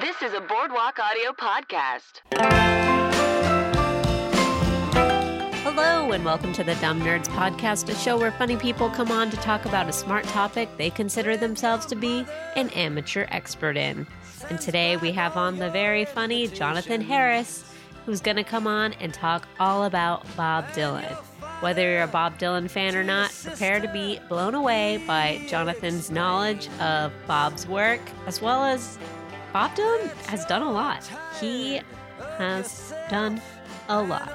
This is a Boardwalk Audio podcast. Hello, and welcome to the Dumb Nerds Podcast, a show where funny people come on to talk about a smart topic they consider themselves to be an amateur expert in. And today we have on the very funny Jonathan Harris, who's going to come on and talk all about Bob Dylan. Whether you're a Bob Dylan fan or not, prepare to be blown away by Jonathan's knowledge of Bob's work, as well as Bob Dylan has done a lot. He has done a lot.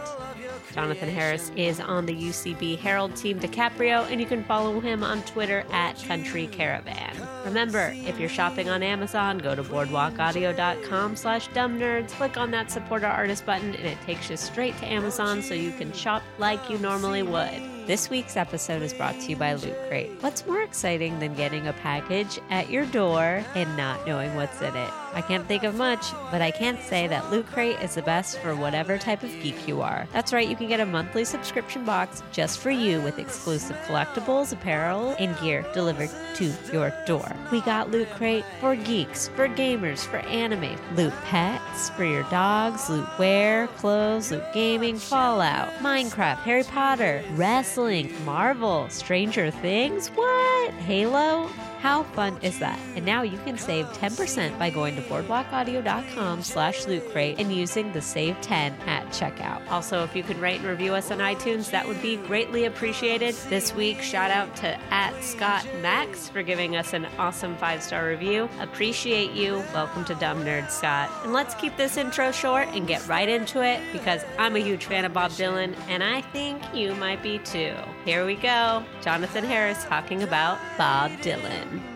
Jonathan Harris is on the UCB Harold Team DiCaprio, and you can follow him on Twitter at Country Caravan. Remember, if you're shopping on Amazon, go to boardwalkaudio.com slash dumbnerds, click on that support our artist button, and it takes you straight to Amazon so you can shop like you normally would. This week's episode is brought to you by Loot Crate. What's more exciting than getting a package at your door and not knowing what's in it? I can't think of much, but I can't say that Loot Crate is the best for whatever type of geek you are. That's right, you can get a monthly subscription box just for you with exclusive collectibles, apparel, and gear delivered to your door. We got Loot Crate for geeks, for gamers, for anime, loot pets, for your dogs, loot wear, clothes, loot gaming, Fallout, Minecraft, Harry Potter, wrestling, Marvel, Stranger Things, what? Halo? How fun is that? And now you can save 10% by going to boardwalkaudio.com slash loot crate and using the save 10 at checkout. Also, if you could rate and review us on iTunes, that would be greatly appreciated. This week, shout out to at Scott Max for giving us an awesome five-star review. Appreciate you. Welcome to Dumb Nerd, Scott. And let's keep this intro short and get right into it because I'm a huge fan of Bob Dylan and I think you might be too. Here we go. Jonathan Harris talking about Bob Dylan.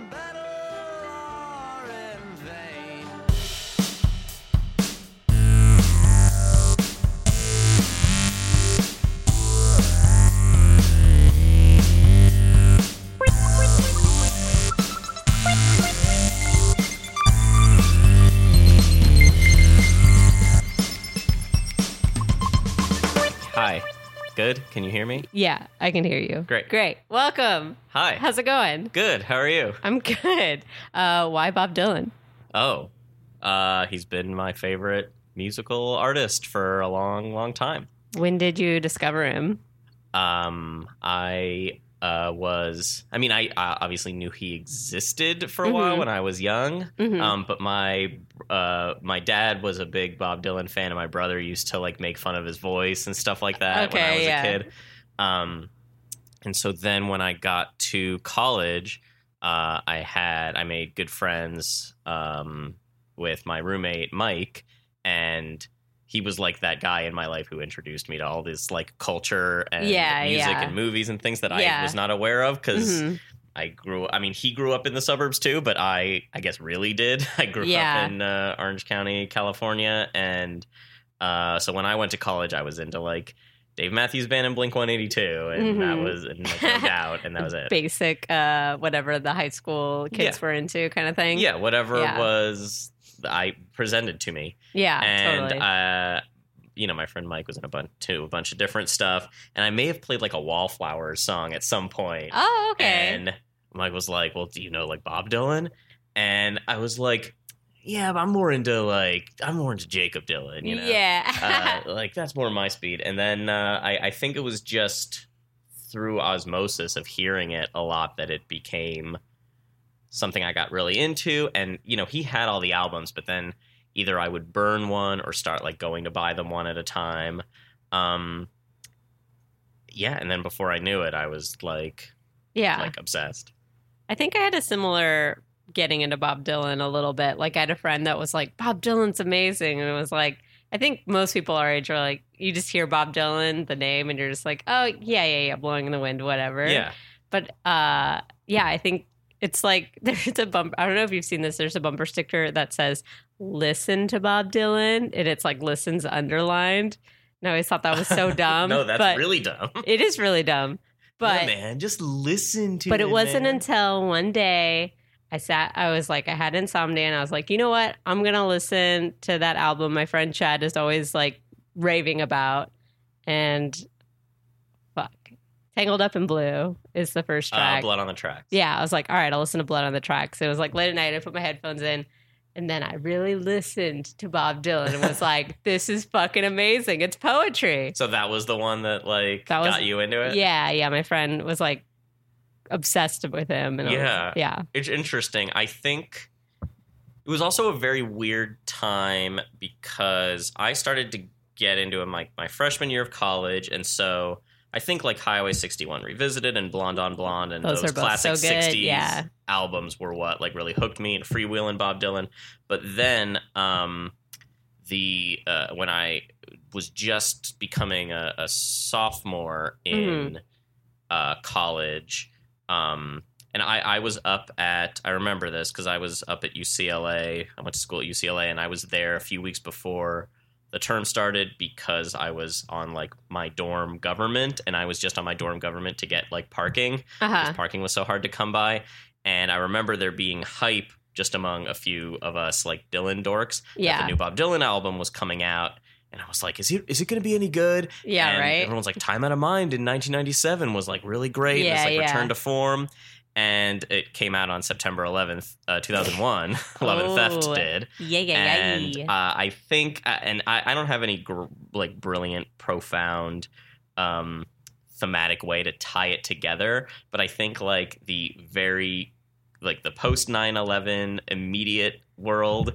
Good? Can you hear me? Yeah, I can hear you. Great. Great. Welcome. Hi. How's it going? Good. How are you? I'm good. Uh, why Bob Dylan? Oh, uh, he's been my favorite musical artist for a long, long time. When did you discover him? Um, I uh, was, I mean, I uh, obviously knew he existed for a Mhm. while when I was young. Mhm. Um, but my uh, my dad was a big Bob Dylan fan, and my brother used to like make fun of his voice and stuff like that when I was yeah. a kid. Um, and so then when I got to college, uh, I had I made good friends um, with my roommate Mike, and he was like that guy in my life who introduced me to all this like culture and Yeah, music yeah. and movies and things that Yeah. I was not aware of because. Mhm. I grew. I mean, he grew up in the suburbs too, but I, I guess, really did. I grew up in uh, Orange County, California, and uh, so when I went to college, I was into like Dave Matthews Band and Blink One Eighty Two, and that Mhm. was and like, no doubt, and that was it. Basic, uh, whatever the high school kids Yeah. were into, kind of thing. Yeah, whatever Yeah. was I presented to me, Yeah, and totally. uh, you know, my friend Mike was in a bunch to a bunch of different stuff, and I may have played like a Wallflowers song at some point. oh, okay. And Mike was like, "Well, do you know like Bob Dylan?" And I was like, "Yeah, but I'm more into like I'm more into Jakob Dylan, you know." yeah. uh, like that's more my speed. And then uh, I, I think it was just through osmosis of hearing it a lot that it became something I got really into. And you know, he had all the albums, but then either I would burn one or start like going to buy them one at a time. Um, yeah, and then before I knew it, I was like yeah. like obsessed. I think I had a similar getting into Bob Dylan a little bit. Like I had a friend that was like, Bob Dylan's amazing. And it was like, I think most people our age are like, you just hear Bob Dylan, the name, and you're just like, oh, yeah, yeah, yeah, blowing in the wind, whatever. Yeah. But uh, yeah, I think it's like there's a bumper. I don't know if you've seen this. There's a bumper sticker that says "Listen to Bob Dylan," and it's like "Listens" underlined. And I always thought that was so dumb. no, that's really dumb. it is really dumb. But yeah, man, just listen to but it it wasn't man. until one day I sat, I was like, I had insomnia and I was like, you know what? I'm going to listen to that album my friend Chad is always like raving about. And. Tangled Up in Blue is the first track. uh, track. blood on the tracks. yeah, I was like, all right, I'll listen to Blood on the Tracks. It was like late at night. I put my headphones in And then I really listened to Bob Dylan and was like, this is fucking amazing. It's poetry. So that was the one that like That was- got you into it. Yeah, yeah. My friend was like obsessed with him. And I was- Yeah. yeah. it's interesting. I think it was also a very weird time because I started to get into it my my freshman year of college, and so I think like Highway 61 Revisited and Blonde on Blonde and Those those, classic so 60s yeah. albums were what like really hooked me and Freewheelin' Bob Dylan. But then um the uh, when I was just becoming a, a sophomore in uh, college, um, and I, I was up at I remember this because I was up at UCLA. I went to school at UCLA, and I was there a few weeks before the term started because I was on like my dorm government, and I was just on my dorm government to get like parking Uh-huh. because parking was so hard to come by. And I remember there being hype just among a few of us like Dylan dorks that Yeah. the new Bob Dylan album was coming out. And I was like, is it is it going to be any good? Yeah, and right? Everyone's like, Time Out of Mind in 1997 was like really great. Yeah, it's like yeah. return to form. And it came out on September 11th, uh, 2001. Love and Theft Oh, did. Yeah, yeah, And yeah. uh, I think, uh, and I, I don't have any gr- like brilliant, profound, um, thematic way to tie it together, but I think like the very, like the post 9 11 immediate world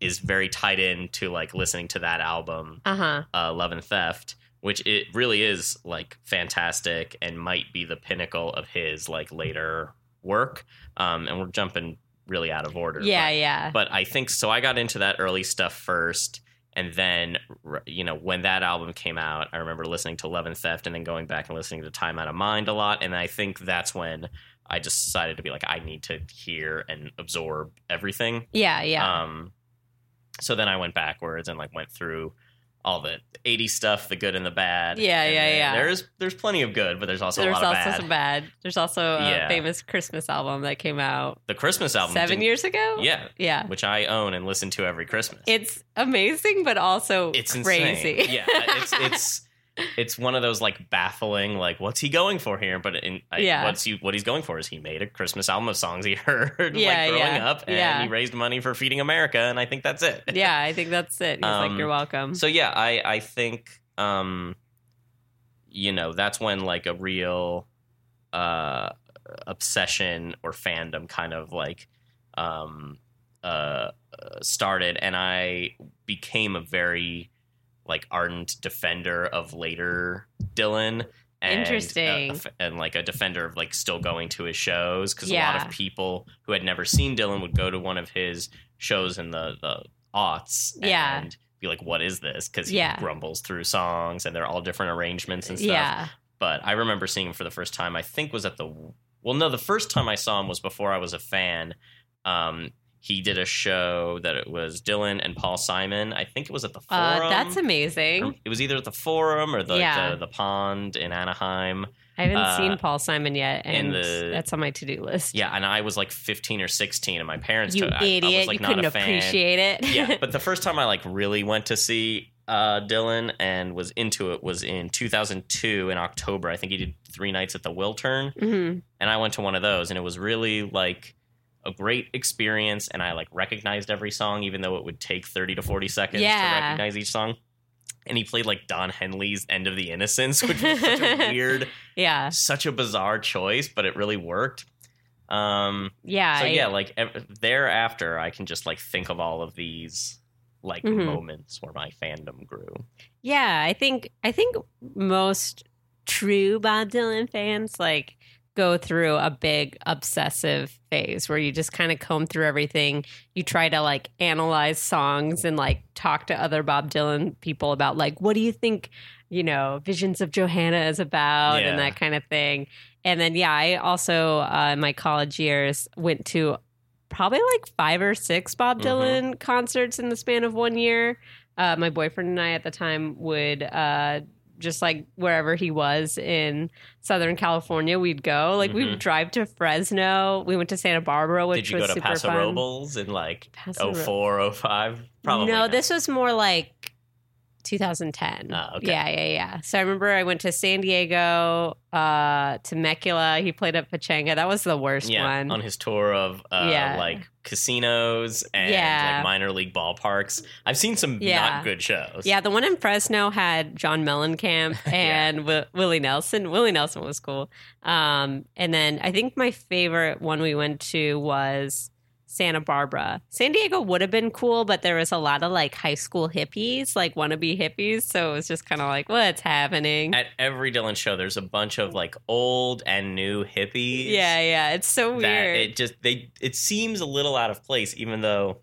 is very tied in to like listening to that album Uh huh. uh, Love and Theft, which it really is like fantastic and might be the pinnacle of his like later work. Um, and we're jumping really out of order. Yeah, but, yeah. but I think so. I got into that early stuff first. And then, you know, when that album came out, I remember listening to Love and Theft and then going back and listening to Time Out of Mind a lot. And I think that's when I just decided to be like, I need to hear and absorb everything. yeah, yeah. Um, so then I went backwards and like went through all the 80s stuff, the good and the bad. Yeah, And yeah, yeah. There's there's plenty of good, but there's also There's a lot also of bad. some bad. There's also a Yeah. famous Christmas album that came out The Christmas album, 7 years ago? yeah, Yeah. which I own and listen to every Christmas. It's amazing, but also it's crazy. insane. yeah, it's it's it's one of those like baffling like what's he going for here? But in I, Yeah. what's he what he's going for is he made a Christmas album of songs he heard Yeah, like growing yeah, up, and yeah. he raised money for feeding America, and I think that's it. yeah, I think that's it. He's like, Um, you're welcome. So yeah, I I think um you know, that's when like a real uh obsession or fandom kind of like um uh started and I became a very like ardent defender of later Dylan and, Interesting. uh, and like a defender of like still going to his shows because a lot of people who had never seen Dylan would go to one of his shows in the the aughts Yeah. and be like, "What is this?" Because he Yeah. grumbles through songs and they're all different arrangements and stuff. yeah. But I remember seeing him for the first time. I think was at the well, no, the first time I saw him was before I was a fan. Um, he did a show that it was Dylan and Paul Simon. I think it was at the Forum. Uh, that's amazing. It was either at the Forum or the Yeah. the, the Pond in Anaheim. I haven't uh, seen Paul Simon yet, and and the- that's on my to do list. Yeah, and I was like 15 or 16, and my parents. you took, I- idiot. I, was like you not couldn't a fan. appreciate it. yeah, but the first time I like really went to see uh, Dylan and was into it was in 2002 in October. I think he did three nights at the Wiltern, Mhm. and I went to one of those, and it was really like a great experience. And I like recognized every song, even though it would take 30 to 40 seconds Yeah. to recognize each song. And he played like Don Henley's "End of the Innocence," which was such a weird, Yeah. such a bizarre choice, but it really worked. Um, Yeah. so I- yeah, like ev- thereafter, I can just like think of all of these like Mhm. moments where my fandom grew. Yeah, I think I think most true Bob Dylan fans like go through a big obsessive phase where you just kind of comb through everything. You try to like analyze songs and like talk to other Bob Dylan people about like what do you think, you know, Visions of Johanna is about Yeah. and that kind of thing. And then yeah, I also uh, in my college years went to probably like five or six Bob Mhm. Dylan concerts in the span of one year. Uh, my boyfriend and I at the time would uh, just like wherever he was in Southern California, we'd go. Like we Mhm. would drive to Fresno. We went to Santa Barbara, which Did you was go to super Paso fun. Robles in like Paso 04, 05? Probably. no, not. this was more like 2010. Ah, okay. Yeah, yeah, yeah. So I remember I went to San Diego, uh, Temecula. He played at Pechanga. That was the worst yeah, one. on his tour of uh, Yeah. like casinos and Yeah. like minor league ballparks. I've seen some not good shows. yeah, the one in Fresno had John Mellencamp and Wi- Willie Nelson. Willie Nelson was cool. Um, and then I think my favorite one we went to was Santa Barbara. San Diego would have been cool, but there was a lot of like high school hippies, like wannabe hippies. So it was just kind of like, what's happening? At every Dylan show, there's a bunch of like old and new hippies. yeah, yeah. It's so weird. it just they it seems a little out of place, even though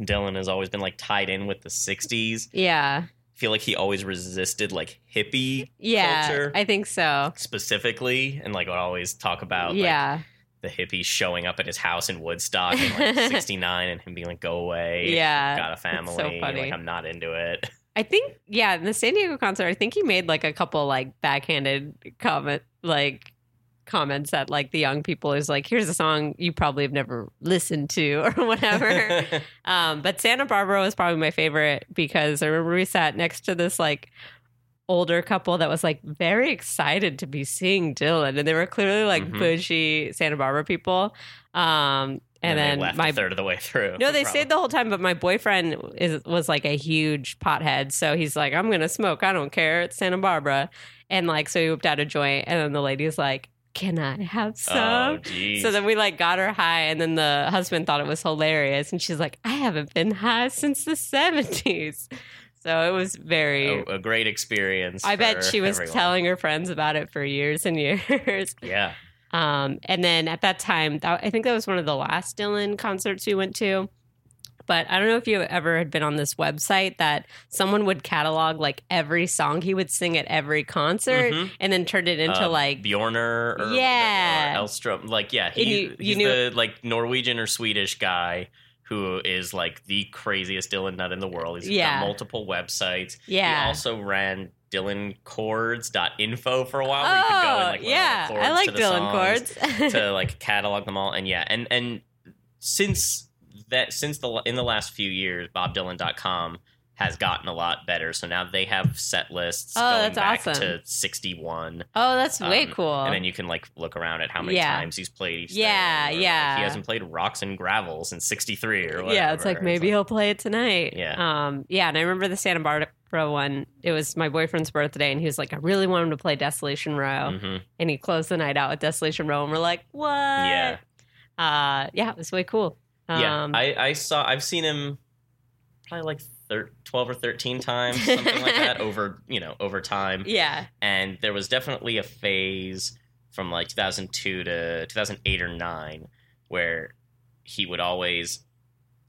Dylan has always been like tied in with the '60s. yeah. I feel like he always resisted like hippie Yeah, culture I think so. specifically, and like would always talk about like, yeah, the hippies showing up at his house in Woodstock in like '69, and him being like, "Go away, Yeah, got a so family, funny. like I'm not into it." I think yeah. In the San Diego concert, I think he made like a couple like backhanded comment like comments that like the young people is like, here's a song you probably have never listened to or whatever. um, but Santa Barbara was probably my favorite because I remember we sat next to this like older couple that was like very excited to be seeing Dylan, and they were clearly like Mhm. bushy Santa Barbara people. Um, and, they then left my a third of the way through. no, they Probably. stayed the whole time, but my boyfriend is was like a huge pothead, so he's like, "I'm gonna smoke. I don't care. It's Santa Barbara," and like, so he whipped out a joint, and then the lady's like, "Can I have Oh, some?" geez. so then we like got her high, and then the husband thought it was hilarious, and she's like, "I haven't been high since the '70s." So it was very. a, a great experience. I bet she was everyone. telling her friends about it for years and years. Yeah. Um, and then at that time, that, I think that was one of the last Dylan concerts we went to. But I don't know if you ever had been on this website that someone would catalog like every song he would sing at every concert Mhm. and then turned it into Uh, like Bjorner or, Yeah. or Elstrom. Like, yeah, he, you- you he's knew- the like Norwegian or Swedish guy who is like the craziest Dylan nut in the world. He's Yeah. got multiple websites. yeah. He also ran DylanChords.info for a while where you could go and oh like learn all the yeah, I like Dylan chords. to like catalog them all and yeah and and since that since the in the last few years bobdylan.com has gotten a lot better so now they have set lists Oh, going that's back awesome. to 61 oh, that's way Um, cool. and then you can like look around at how many Yeah. times he's played Yeah, thing, or, like, yeah. he hasn't played rocks and gravels since 63 or whatever yeah, it's like maybe he'll play it tonight. Yeah. Um, yeah, and I remember the Santa Barbara one. It was my boyfriend's birthday, and he was like, I really want him to play Desolation Row. hmm and he closed the night out with Desolation Row, and we're like, what? Yeah. uh, yeah, it was way cool. yeah Um, I, I saw i've seen him probably like thir- 12 or 13 times something like that over you know over time. Yeah, and there was definitely a phase from like 2002 to 2008 or 9 where he would always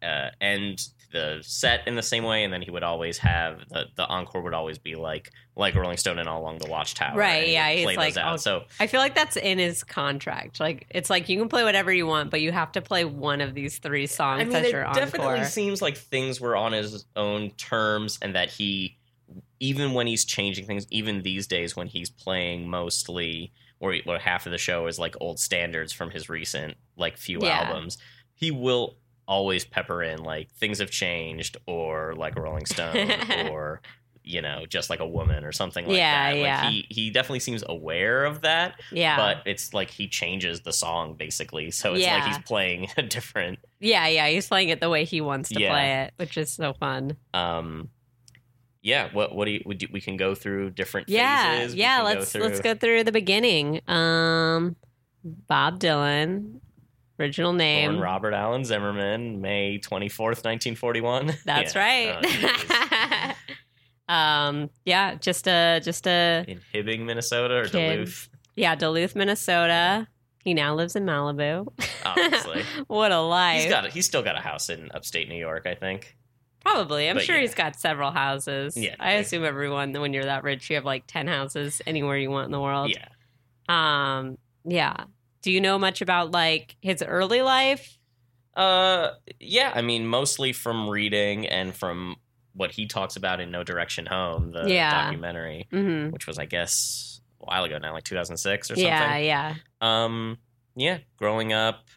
uh, end the set in the same way and then he would always have the, the encore would always be like like rolling stone and all along the watchtower Right, yeah, he's like, oh, so I feel like that's in his contract. Like, it's like you can play whatever you want, but you have to play one of these three songs I mean, it definitely encore. seems like things were on his own terms, and that he, even when he's changing things, even these days when he's playing mostly, or, or half of the show is like old standards from his recent like few Yeah. albums, he will always pepper in like things have changed, or like Rolling Stone, or you know, just like a woman or something like Yeah, that. yeah. Like he he definitely seems aware of that, yeah, but it's like he changes the song basically, so it's like he's playing a different yeah, yeah. He's playing it the way he wants to Yeah. play it, which is so fun. um yeah what what do you we, can go through different Yeah, phases yeah. Let's through- let's go through the beginning. Um, Bob Dylan, original name. born robert allen zimmerman may 24th 1941 That's Yeah. Oh, right. um, yeah, just a just a in hibbing minnesota or Kid. duluth yeah, Duluth, Minnesota. He now lives in Malibu. obviously what a life! he's got a, he's still got a house in upstate new york i think Probably, I'm but sure yeah. he's got several houses. Yeah, I like- assume everyone when you're that rich, you have like ten houses anywhere you want in the world. yeah Um, yeah. Do you know much about like his early life? uh yeah i mean mostly from reading and from what he talks about in no direction home the Yeah. documentary hmm which was i guess a while ago now like 2006 or something Yeah, yeah, Um, yeah, growing up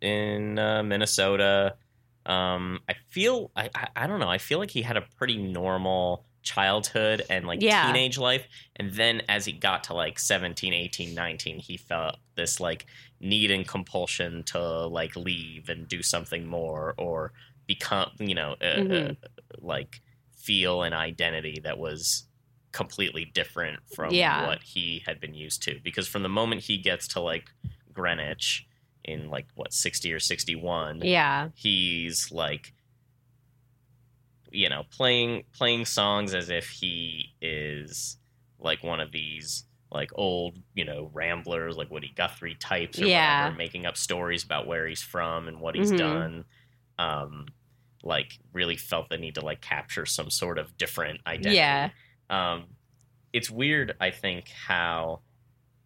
in uh, Minnesota, Um, I feel I, I I don't know. I feel like he had a pretty normal childhood and like Yeah. teenage life and then as he got to like 17 18 19 he felt this like need and compulsion to like leave and do something more or become you know uh, Mhm. uh, like feel an identity that was completely different from Yeah. what he had been used to because from the moment he gets to like Greenwich in like what 60 or 61 Yeah. he's like you know playing playing songs as if he is like one of these like old you know ramblers like Woody Guthrie types or Yeah. whatever making up stories about where he's from and what he's Mhm. done um like really felt the need to like capture some sort of different identity Yeah. um it's weird i think how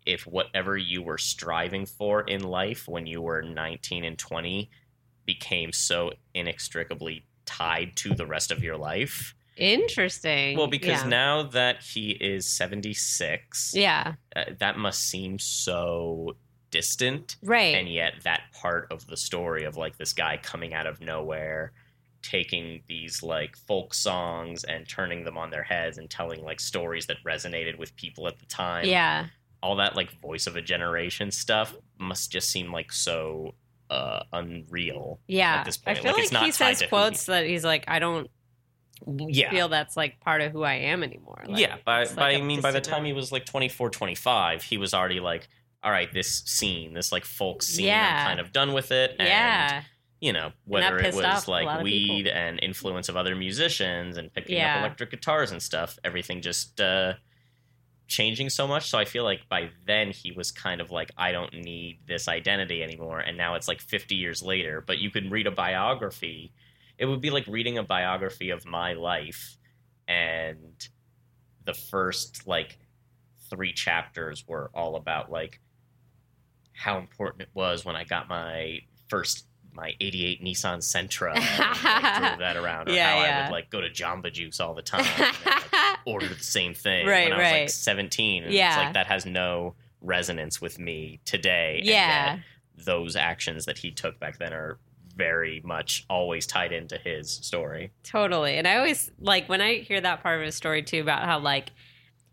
if whatever you were striving for in life when you were 19 and 20 became so inextricably tied to the rest of your life Interesting. well because yeah. now that he is 76 Yeah. uh, that must seem so distant Right. and yet that part of the story of like this guy coming out of nowhere taking these like folk songs and turning them on their heads and telling like stories that resonated with people at the time yeah. all that like voice of a generation stuff must just seem like so uh unreal Yeah. at this point. I feel Like, like, he says quotes that he's like, I don't yeah feel that's like part of who I am anymore. Like, yeah by, by like i mean by the time he was like 24 25 he was already like all right this scene this like folk scene Yeah. i'm kind of done with it and Yeah. you know whether it was off a lot like weed and influence of other musicians and picking Yeah. up electric guitars and stuff everything just uh changing so much. So i feel like by then he was kind of like i don't need this identity anymore. And now it's like 50 years later but you could read a biography. It would be like reading a biography of my life and the first like three chapters were all about like how important it was when I got my first my 88 Nissan Sentra and like, drove that around or Yeah, how I would like go to Jamba Juice all the time and, like, order the same thing Right, when I was right. like 17 and Yeah. it's like that has no resonance with me today yeah. those actions that he took back then are very much always tied into his story Totally. And I always like when I hear that part of his story too about how like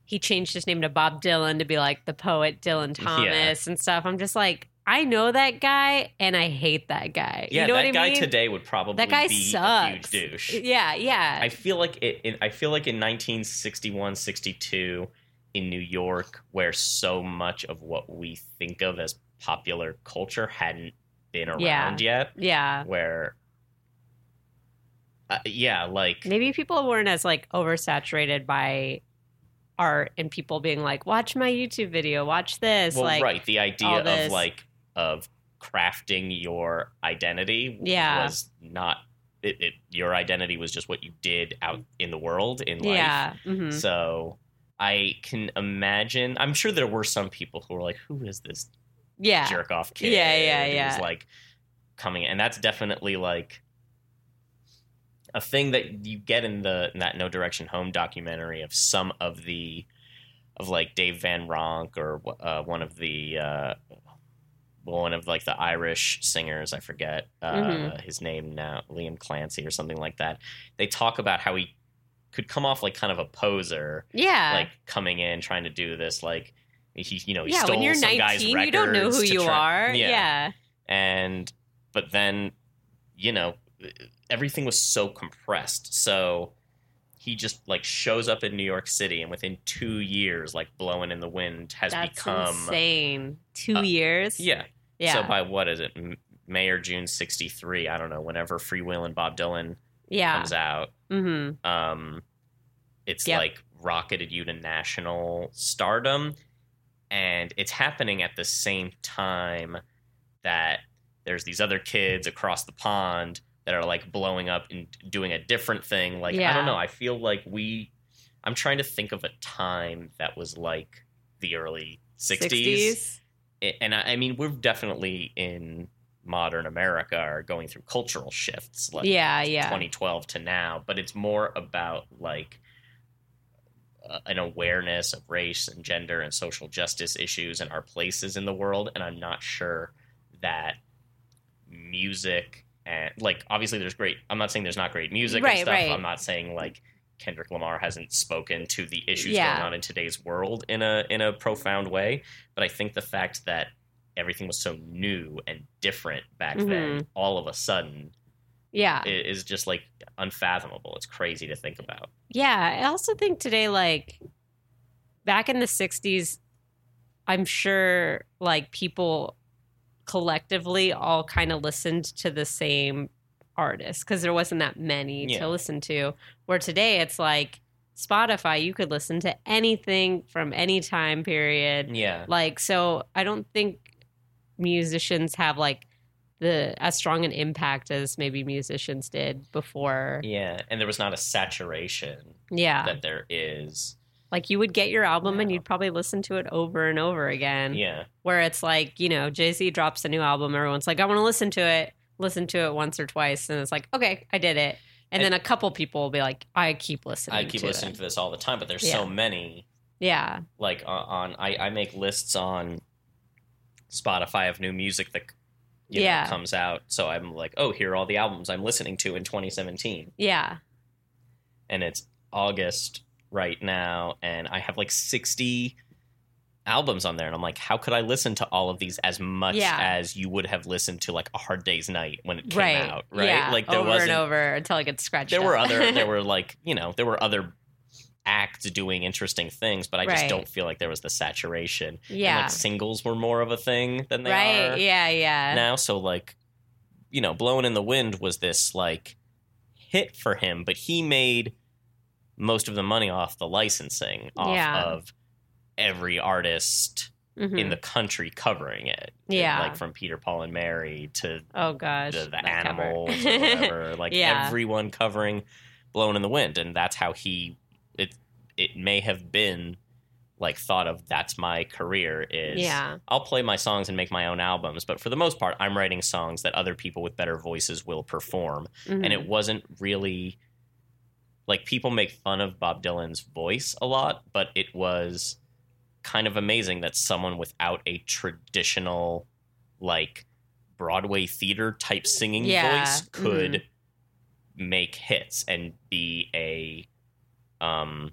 he changed his name to Bob Dylan to be like the poet Dylan Thomas and stuff. I'm just like, I know that guy and I hate that guy. yeah you know that what I guy mean? today would probably that guy be sucks. a huge douche Yeah, yeah. I feel like it. In, I feel like in 1961, 62, in New York, where so much of what we think of as popular culture hadn't been around yet, yeah. where, uh, yeah, like Maybe people weren't as like oversaturated by art and people being like, watch my YouTube video, watch this. well, like right, the idea of like of crafting your identity Yeah. was not. It, it, your identity was just what you did out in the world in life. Yeah. mhm. So I can imagine. I'm sure there were some people who were like, "Who is this Yeah. jerk off kid?" Yeah, yeah, who's, yeah. like coming, and that's definitely like a thing that you get in the in that No Direction Home documentary of some of the of like Dave Van Ronk or uh, one of the uh, one of like the Irish singers. I forget uh, Mhm. his name now, Liam Clancy or something like that. They talk about how he could come off like kind of a poser Yeah. like coming in trying to do this like he you know he yeah, stole when you're some guy's 19, you don't know who you try- are. Yeah. and but then you know everything was so compressed so he just like shows up in New York City and within 2 years like blowing in the wind has That's become insane. Two uh, years. yeah Yeah. so by what is it May or June 63 I don't know whenever Freewheelin' Bob Dylan yeah. comes out Mm-hmm. um, it's Yep. like rocketed you to national stardom, and it's happening at the same time that there's these other kids across the pond that are like blowing up and doing a different thing. Like I don't know. I feel like we. I'm trying to think of a time that was like the early '60s, and I, I mean we're definitely in modern America are going through cultural shifts. Like Yeah, yeah. 2012 to now, but it's more about like uh, an awareness of race and gender and social justice issues and our places in the world. And I'm not sure that music and like obviously there's great. I'm not saying there's not great music Right, and stuff. right. I'm not saying like Kendrick Lamar hasn't spoken to the issues Yeah. going on in today's world in a in a profound way. But I think the fact that everything was so new and different back then, Mhm. all of a sudden, Yeah. is just like unfathomable. It's crazy to think about. Yeah, I also think today, like back in the '60s, I'm sure like people collectively all kind of listened to the same artists because there wasn't that many Yeah. to listen to. Where today it's like Spotify, you could listen to anything from any time period. Yeah. Like, so I don't think musicians have like the as strong an impact as maybe musicians did before. Yeah, and there was not a saturation Yeah. that there is. Like you would get your album and you'd probably listen to it over and over again. Yeah, Where it's like, you know, Jay Z drops a new album, everyone's like, I want to listen to it, listen to it once or twice. And it's like, okay, I did it. And, And- then a couple people will be like, I keep listening. I keep to listening it. to this all the time, but there's Yeah. so many. Yeah. Like on, on I, I make lists on Spotify of new music that you know, Yeah. comes out. So I'm like, oh, here are all the albums I'm listening to in 2017, Yeah. and it's August right now, and I have like 60 albums on there, and I'm like, how could I listen to all of these as much Yeah. as you would have listened to like a Hard Day's Night when it came Right. out, right? Yeah. Like there over wasn't and over until it gets scratched. there were other there were like you know there were other acts doing interesting things but i just Right. don't feel like there was the saturation And, yeah. like singles were more of a thing than they right. are Yeah. Yeah. now so like you know blowing in the wind was this like hit for him but he made most of the money off the licensing off Yeah. of every artist Mhm. in the country covering it Yeah. like from peter paul and mary to oh gosh. the, the animals or whatever. Like Yeah. everyone covering "Blown in the Wind," and that's how he. It it may have been like thought of. That's my career. Is yeah. I'll play my songs and make my own albums, but for the most part, I'm writing songs that other people with better voices will perform, and Mhm. it wasn't really. Like people make fun of Bob Dylan's voice a lot, but it was kind of amazing that someone without a traditional like Broadway theater type singing Yeah, voice could make hits and be a um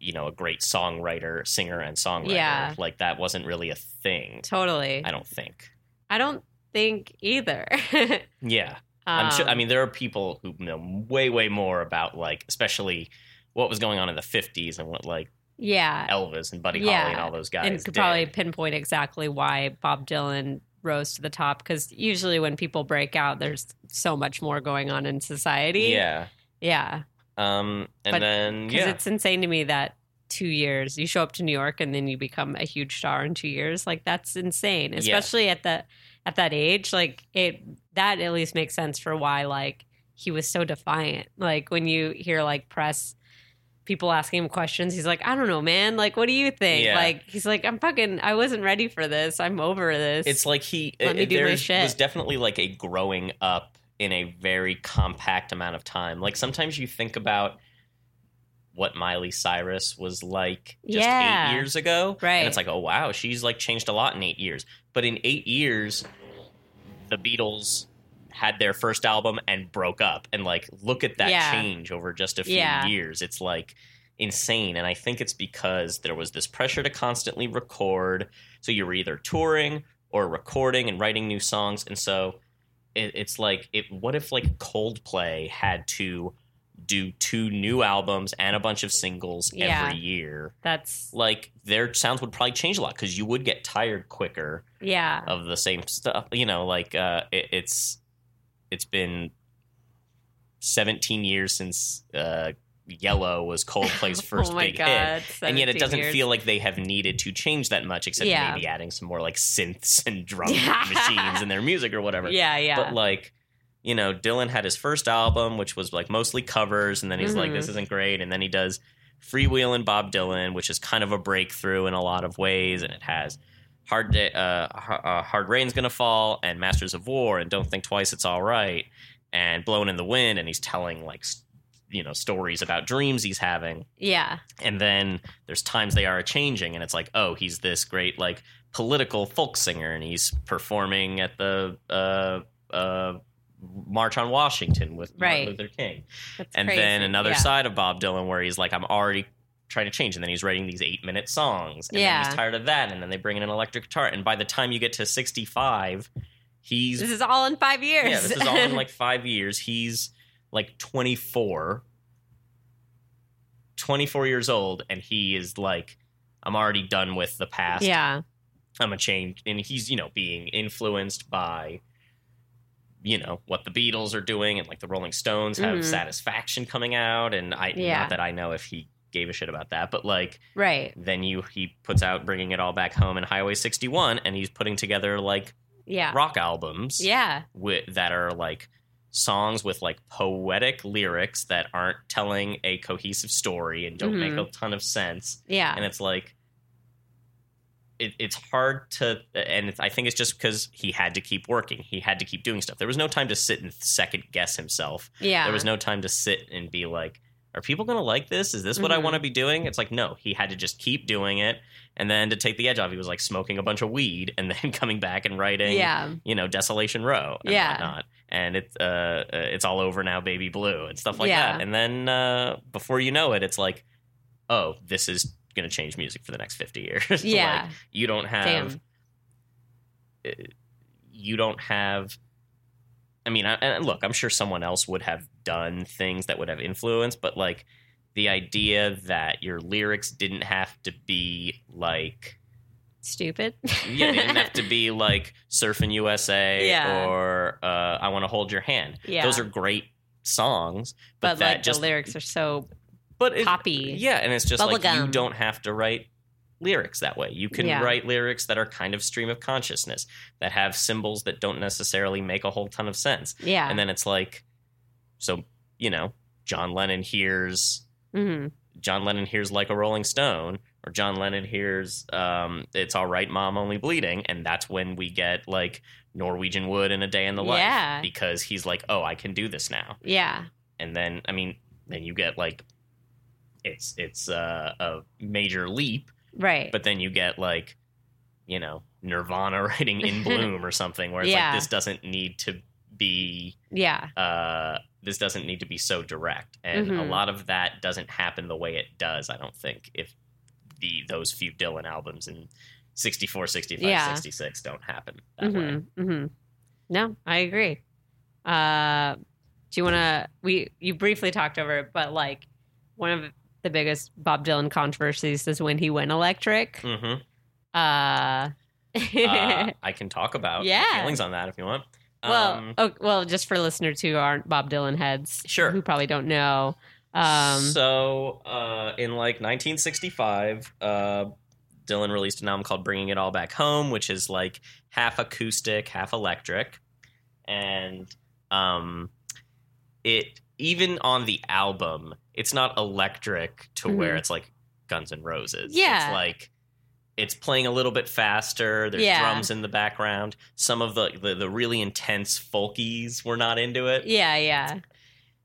you know a great songwriter singer and songwriter Yeah. like that wasn't really a thing totally. i don't think I don't think either. yeah i'm sure i Um, mean there are people who know way way more about like especially what was going on in the 50s and what like yeah. elvis and buddy Yeah. holly and all those guys and could did. probably pinpoint exactly why Bob Dylan rose to the top because usually when people break out, there's so much more going on in society. yeah Yeah. um and But- then Because yeah it's insane to me that two years you show up to New York and then you become a huge star in two years. Like that's insane, Yeah. especially at the at that age. Like it that at least makes sense for why like he was so defiant. Like when you hear like press people asking him questions, he's like, I don't know, man. Like, what do you think? Yeah. Like he's like, I'm fucking. I wasn't ready for this. I'm over this. it's like he Let me it, do my shit. was definitely like a growing up in a very compact amount of time like sometimes you think about what miley cyrus was like just Yeah. eight years ago Right. and it's like oh wow she's like changed a lot in eight years but in eight years the beatles had their first album and broke up. And like look at that Yeah. change over just a few Yeah. years. It's like insane. And i think it's because there was this pressure to constantly record. So you were either touring or recording and writing new songs. And so it, it's like it what if like coldplay had to do two new albums and a bunch of singles Yeah. every year that's like their sounds would probably change a lot because you would get tired quicker yeah. of the same stuff you know like uh it, it's it's been 17 years since uh yellow was coldplay's first oh big hit and yet it doesn't years. feel like they have needed to change that much except Yeah. maybe adding some more like synths and drum Yeah. machines in their music or whatever Yeah, yeah. but like you know dylan had his first album which was like mostly covers and then he's like Mhm. this isn't great and then he does freewheeling bob dylan which is kind of a breakthrough in a lot of ways and it has hard Day, uh, uh hard rain's gonna fall and masters of war and don't think twice it's all right and Blown in the wind and he's telling like you know stories about dreams he's having yeah, and then there's times they are changing and it's like oh he's this great like political folk singer and he's performing at the uh uh March on Washington with Right. Martin Luther King. That's and crazy. then another Yeah. side of Bob Dylan where he's like, I'm already trying to change, and then he's writing these eight minute songs, and then Yeah. he's tired of that, and then they bring in an electric guitar, and by the time you get to 65, he's This is all in five years. yeah, this is all in like five years. He's like 24, 24 years old, and he is like, I'm already done with the past. yeah. I'm a change, and he's you know being influenced by you know what the Beatles are doing, and like the Rolling Stones have Mhm. Satisfaction coming out, and I Yeah. not that I know if he gave a shit about that, but like Right. then you he puts out bringing it all back home in Highway 61, and he's putting together like Yeah. rock albums Yeah. with that are like songs with like poetic lyrics that aren't telling a cohesive story and don't Mhm. make a ton of sense Yeah. and it's like it, it's hard to and it's, i think it's just because he had to keep working he had to keep doing stuff there was no time to sit and second guess himself yeah. there was no time to sit and be like are people going to like this is this what i Mhm. want to be doing it's like no he had to just keep doing it and then to take the edge off he was like smoking a bunch of weed and then coming back and writing Yeah. you know desolation row and Yeah. whatnot and it's uh uh, it's all over now baby blue and stuff like Yeah. that and then uh before you know it it's like oh this is gonna change music for the next 50 years Yeah. like, you don't have Damn. you don't have i mean I, and look i'm sure someone else would have done things that would have influence but like the idea that your lyrics didn't have to be like Stupid. yeah, didn't have to be like Surfing USA Yeah. or uh, I Want to Hold Your Hand. Yeah. Those are great songs, but, but that like just the lyrics are so but it, poppy. Yeah, and it's just like you don't have to write lyrics that way. You can Yeah. write lyrics that are kind of stream of consciousness that have symbols that don't necessarily make a whole ton of sense. Yeah. And then it's like, so you know, John Lennon hears hmm John Lennon hears like a Rolling Stone, or John Lennon hears um, "It's All Right, Mom, Only Bleeding," and that's when we get like Norwegian Wood and a Day in the Life, Yeah. because he's like, "Oh, I can do this now." Yeah. And then, I mean, then you get like, it's it's uh, a major leap, Right. but then you get like, you know, Nirvana writing "In Bloom" or something, where it's Yeah. like this doesn't need to be yeah. uh, this doesn't need to be so direct, and a Mhm. lot of that doesn't happen the way it does. I don't think if the those few Dylan albums in 64, 65, Yeah. 66 don't happen that way. hmm hmm No, I agree. Uh, do you want to? We you briefly talked over it, but like one of the biggest Bob Dylan controversies is when he went electric. hmm Uh, Uh, I can talk about Yeah. feelings on that if you want. well, Um, oh, well, just for listeners who aren't Bob Dylan heads, Sure. who probably don't know. Um, so uh, in like 1965, uh, Dylan released an album called "Bringing It All Back Home," which is like half acoustic, half electric, and um, it even on the album, it's not electric to where Mhm. it's like Guns N' Roses. Yeah. it's like it's playing a little bit faster. There's Yeah. drums in the background. Some of the, the the really intense folkies were not into it yeah, yeah,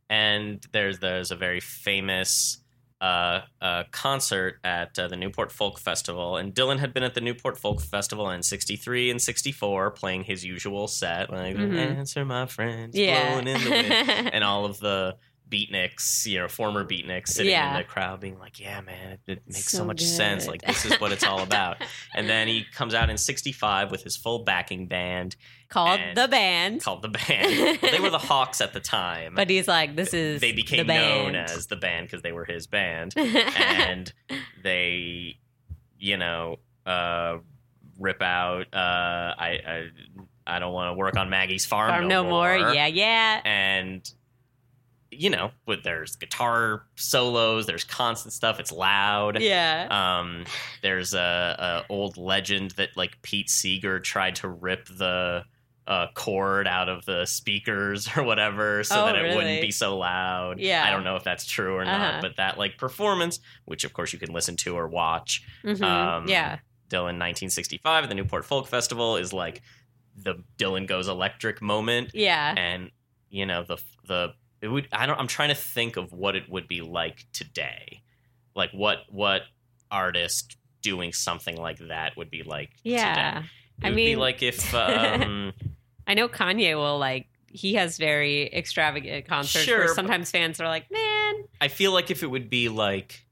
and there's there's a very famous uh, uh, concert at uh, the Newport Folk Festival, and Dylan had been at the Newport Folk Festival in '63 and '64, playing his usual set, like Mhm. "Answer My Friends, yeah. blowing in the wind," and all of the beatniks, you know, former beatniks sitting Yeah. in the crowd, being like, "Yeah, man, it, it makes so, So much sense. Like this is what it's all about." and then he comes out in '65 with his full backing band called the band. called the Band. Well, they were the Hawks at the time but he's like, this is they became the band. known as the band because they were his band and they you know uh rip out uh i i, I don't want to work on maggie's farm, Farm no more. Yeah, yeah. and you know but there's guitar solos there's constant stuff it's loud Yeah. um there's a, a old legend that like pete seeger tried to rip the uh, cord out of the speakers or whatever so Oh, that it really? wouldn't be so loud Yeah. i don't know if that's true or Uh-huh. not but that like performance which of course you can listen to or watch Mhm. um, yeah. dylan 1965 at the newport folk festival is like the dylan goes electric moment Yeah. and you know the the it would I don't I'm trying to think of what it would be like today, like what what artist doing something like that would be like. Yeah. today. it I would be mean- like if um, I know Kanye will like he has very extravagant concerts Sure, where sometimes fans are like, man, I feel like if it would be like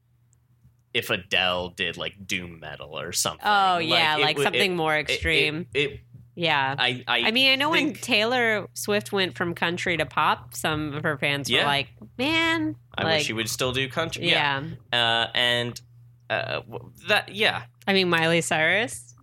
if Adele did like doom metal or something. oh yeah, like something it- more it- extreme. It, it- yeah. I, I I mean, I know when Taylor Swift went from country to pop, some of her fans were like, "Man, I like, wish you would still do country. yeah." Uh, and uh, that yeah, I mean, Miley Cyrus.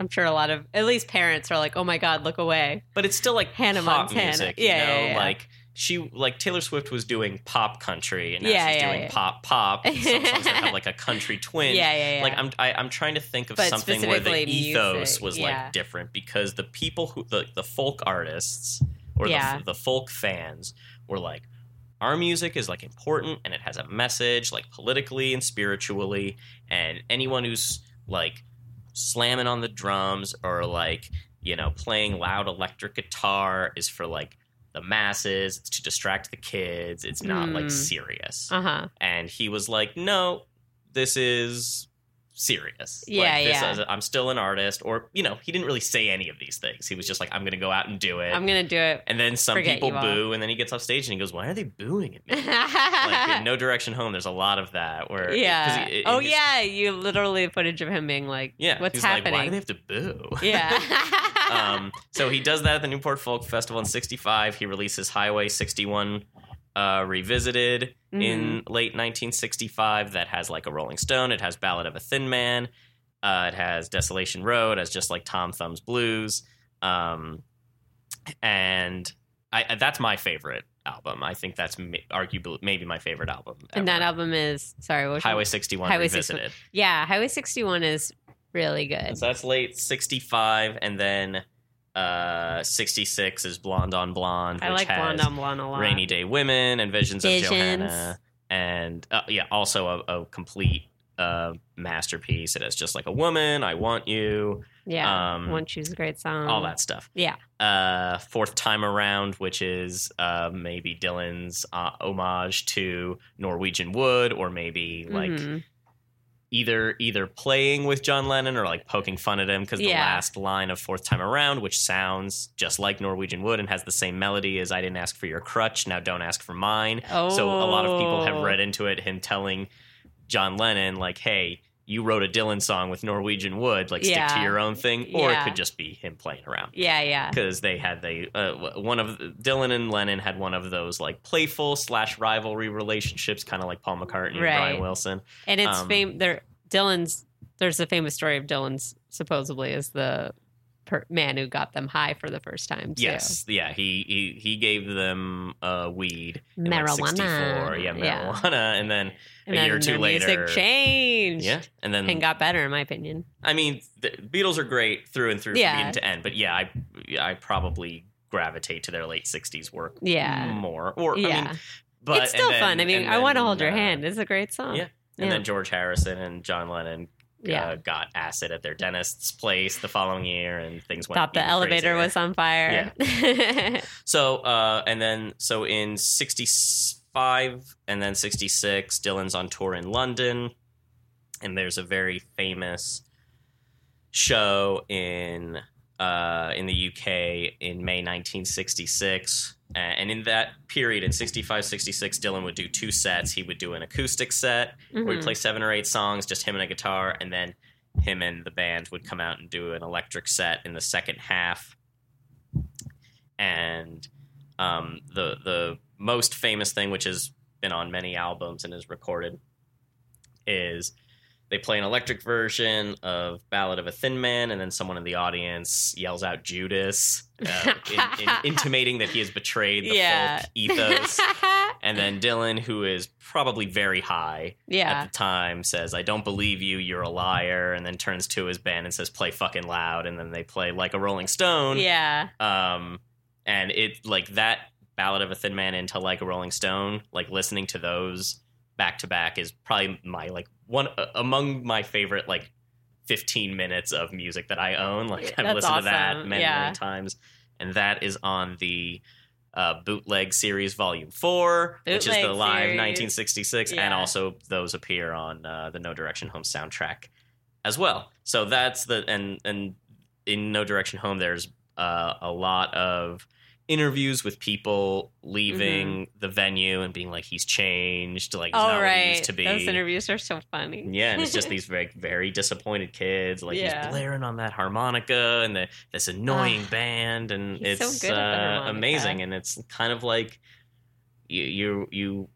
I'm sure a lot of at least parents are like, "Oh my God, look away." but it's still like Hannah pop Montana. music. Yeah, you know, yeah, yeah. like she like Taylor Swift was doing pop country, and now Yeah, she's yeah, doing yeah. pop pop. and Some songs that have like a country twin. Yeah, yeah, yeah. Like I'm I, I'm trying to think of But something where the specifically ethos music, was like different because the people who the the folk artists or the the folk fans were like our music is like important and it has a message like politically and spiritually and anyone who's like slamming on the drums or like you know playing loud electric guitar is for like the masses it's to distract the kids it's not like Mm. serious uh huh. and he was like no this is serious Yeah, like, this yeah. is- i'm still an artist or you know he didn't really say any of these things he was just like i'm gonna go out and do it I'm gonna do it. and then some forget people boo and then he gets off stage and he goes why are they booing at me like in no direction home there's a lot of that where yeah. he- in oh his- yeah, you literally footage of him being like, yeah what's happening?" like why do they have to boo yeah. um, so he does that at the Newport Folk Festival in '65. He releases Highway 61 uh, Revisited Mm-hmm. in late 1965. That has like a Rolling Stone. It has Ballad of a Thin Man. Uh, it has Desolation Row as just like Tom Thumb's Blues. Um, and I, that's my favorite album. I think that's ma- arguably maybe my favorite album. and that album is sorry, Highway 61 Highway Revisited. 61. Yeah, Highway 61 is really good. So that's late 65. And then uh, 66 is Blonde on Blonde. I which like has Blonde on Blonde a lot. Rainy Day Women and Visions, Visions. of Johanna. And uh, yeah, also a, a complete uh, masterpiece. It has just like a woman, I want you, Yeah, um, One Choose a great song. all that stuff. Yeah, Uh, Fourth Time Around, which is uh, maybe Dylan's uh, homage to Norwegian Wood, or maybe like Mhm. Either either playing with John Lennon or like poking fun at him because the last line of Fourth Time Around, which sounds just like Norwegian Wood and has the same melody as I didn't ask for your crutch, now don't ask for mine. oh, So a lot of people have read oh. into it him telling John Lennon like, "Hey, you wrote a Dylan song with Norwegian Wood, like stick to your own thing," or Yeah. it could just be him playing around. Yeah, yeah, Because they had they uh, one of Dylan and Lennon had one of those like playful slash rivalry relationships, kind of like Paul McCartney and Right. Brian Wilson. and it's um, fame. There, Dylan's. There's a famous story of Dylan's supposedly as the per- man who got them high for the first time. Too. Yes, yeah, he he he gave them uh, weed, in, like, marijuana. 64, yeah, marijuana, and then And a then year or two later, music changed. yeah, and then and got better, in my opinion. I mean, the Beatles are great through and through from Yeah. beginning to end, but yeah, I I probably gravitate to their late '60s work Yeah, more, or yeah. I mean, but it's still then- fun. I mean, I want to hold your uh, hand. It's a great song. yeah. And Yeah. then George Harrison and John Lennon yeah. uh, got acid at their dentist's place the following year, and things went. Thought the elevator crazier. was on fire. Yeah. So, uh, and then, so in 65 and then 66, Dylan's on tour in London. And there's a very famous show in uh, in the UK in May 1966. Uh, and in that period, in 65, 66, Dylan would do two sets. He would do an acoustic set where Mhm. he'd play seven or eight songs, just him and a guitar, and then him and the band would come out and do an electric set in the second half. And um, the the most famous thing, which has been on many albums and is recorded, is they play an electric version of "Ballad of a Thin Man," and then someone in the audience yells out "Judas," uh, in, in, intimating that he has betrayed the Yeah. folk ethos. And then Dylan, who is probably very high yeah. at the time, says, I don't believe you, you're a liar. And then turns to his band and says, play fucking loud. And then they play like a Rolling Stone. Yeah. Um, and it, like that Ballad of a Thin Man into like a Rolling Stone, like listening to those back to back is probably my, like, one uh, among my favorite, like, 15 minutes of music that I own. Like, I've That's listened to that many, Yeah. many times. And that is on the uh, bootleg series volume four, which is the Bootleg live series. 1966, and also those appear on uh, the No Direction Home soundtrack as well. So that's the and and in No Direction Home, there's uh, a lot of interviews with people leaving the venue and being like he's changed. Like he's oh not what he used to be. Those interviews are so funny. yeah and it's just these very very disappointed kids. Like Yeah. he's blaring on that harmonica and the, this annoying band and so it's the uh, amazing. And it's kind of like you you you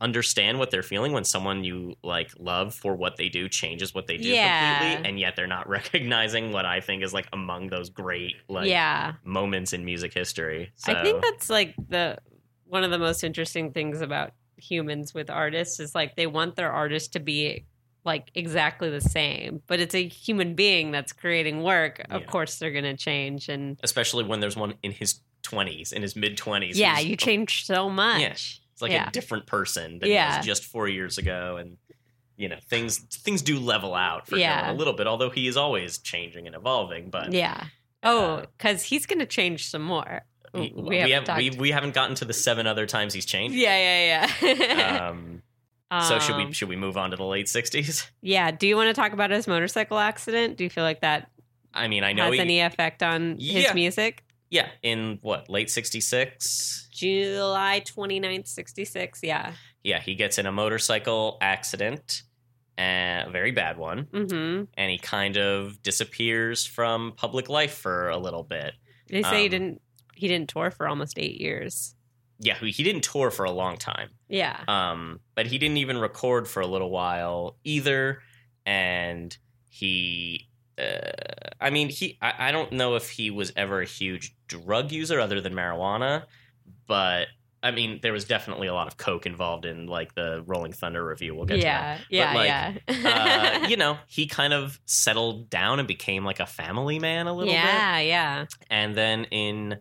understand what they're feeling when someone you like love for what they do changes what they do Yeah. completely and yet they're not recognizing what i think is like among those great like yeah, moments in music history so I think that's like the one of the most interesting things about humans with artists is like they want their artist to be like exactly the same, but it's a human being that's creating work. Of Yeah. course, they're going to change, and especially when there's one in his 20s in his mid 20s yeah, you change so much. Yeah. It's like Yeah. a different person than he was just four years ago, and you know things things do level out for Yeah. Dylan a little bit. Although he is always changing and evolving, but Yeah. Oh, because he's going to change some more. he- we, we, haven't have we, we haven't gotten to the seven other times he's changed. yeah, yeah, yeah. Um, so should we Um, should we move on to the late '60s? Yeah. Do you want to talk about his motorcycle accident? Do you feel like that I mean, I know has he, any effect on Yeah. his music? yeah, in what late '66. July 29th, 66. Yeah. Yeah, he gets in a motorcycle accident, a very bad one. Mm-hmm. and he kind of disappears from public life for a little bit. They say he Um, didn't he didn't tour for almost eight years. Yeah, he he didn't tour for a long time, Yeah. um, but he didn't even record for a little while either. And he, uh, I mean, he I, I don't know if he was ever a huge drug user other than marijuana, but I mean, there was definitely a lot of coke involved in like the Rolling Thunder Revue. We'll get to that. yeah. Yeah. like, yeah. uh, you know, he kind of settled down and became like a family man a little bit. yeah. Yeah. And then in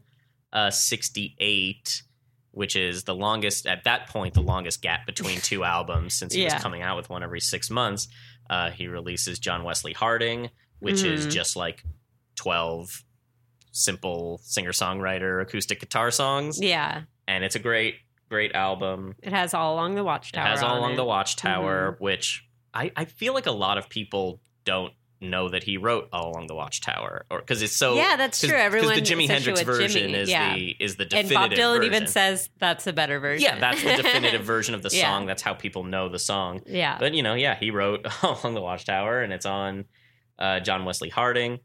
uh, 68, which is the longest, at that point, the longest gap between two albums since he Yeah. was coming out with one every six months, uh, he releases John Wesley Harding, which is Mhm. just like 12 simple singer songwriter acoustic guitar songs. Yeah. And it's a great, great album. It has all along the Watchtower. It has all on along it. the Watchtower, Mm-hmm. which I, I feel like a lot lot of people don't know that he wrote all along the Watchtower, or because it's so yeah, that's true. Everyone the Jimi Hendrix version Jimmy, is yeah. the is the definitive and Bob Dylan version. even says that's a better version. yeah, that's the definitive version of the Yeah. song. That's how people know the song. yeah. But you know, yeah, he wrote all along the Watchtower, and it's on uh, John Wesley Harding.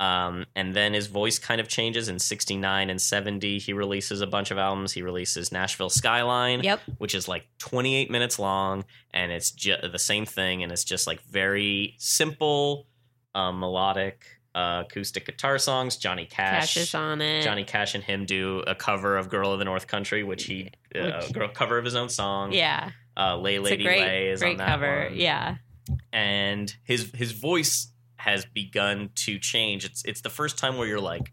Um, and then his voice kind of changes in 69 and 70. He releases a bunch of albums. He releases Nashville Skyline, Yep. which is like 28 minutes long and it's just the same thing and it's just like very simple uh, melodic uh, acoustic guitar songs johnny cash, Cash is on it. johnny cash and him do a cover of girl of the north country which he uh, Which- a girl cover of his own song Yeah. uh, lay lady great, lay is great on that cover. one. Yeah. and his his voice has begun to change it's it's the first time where you're like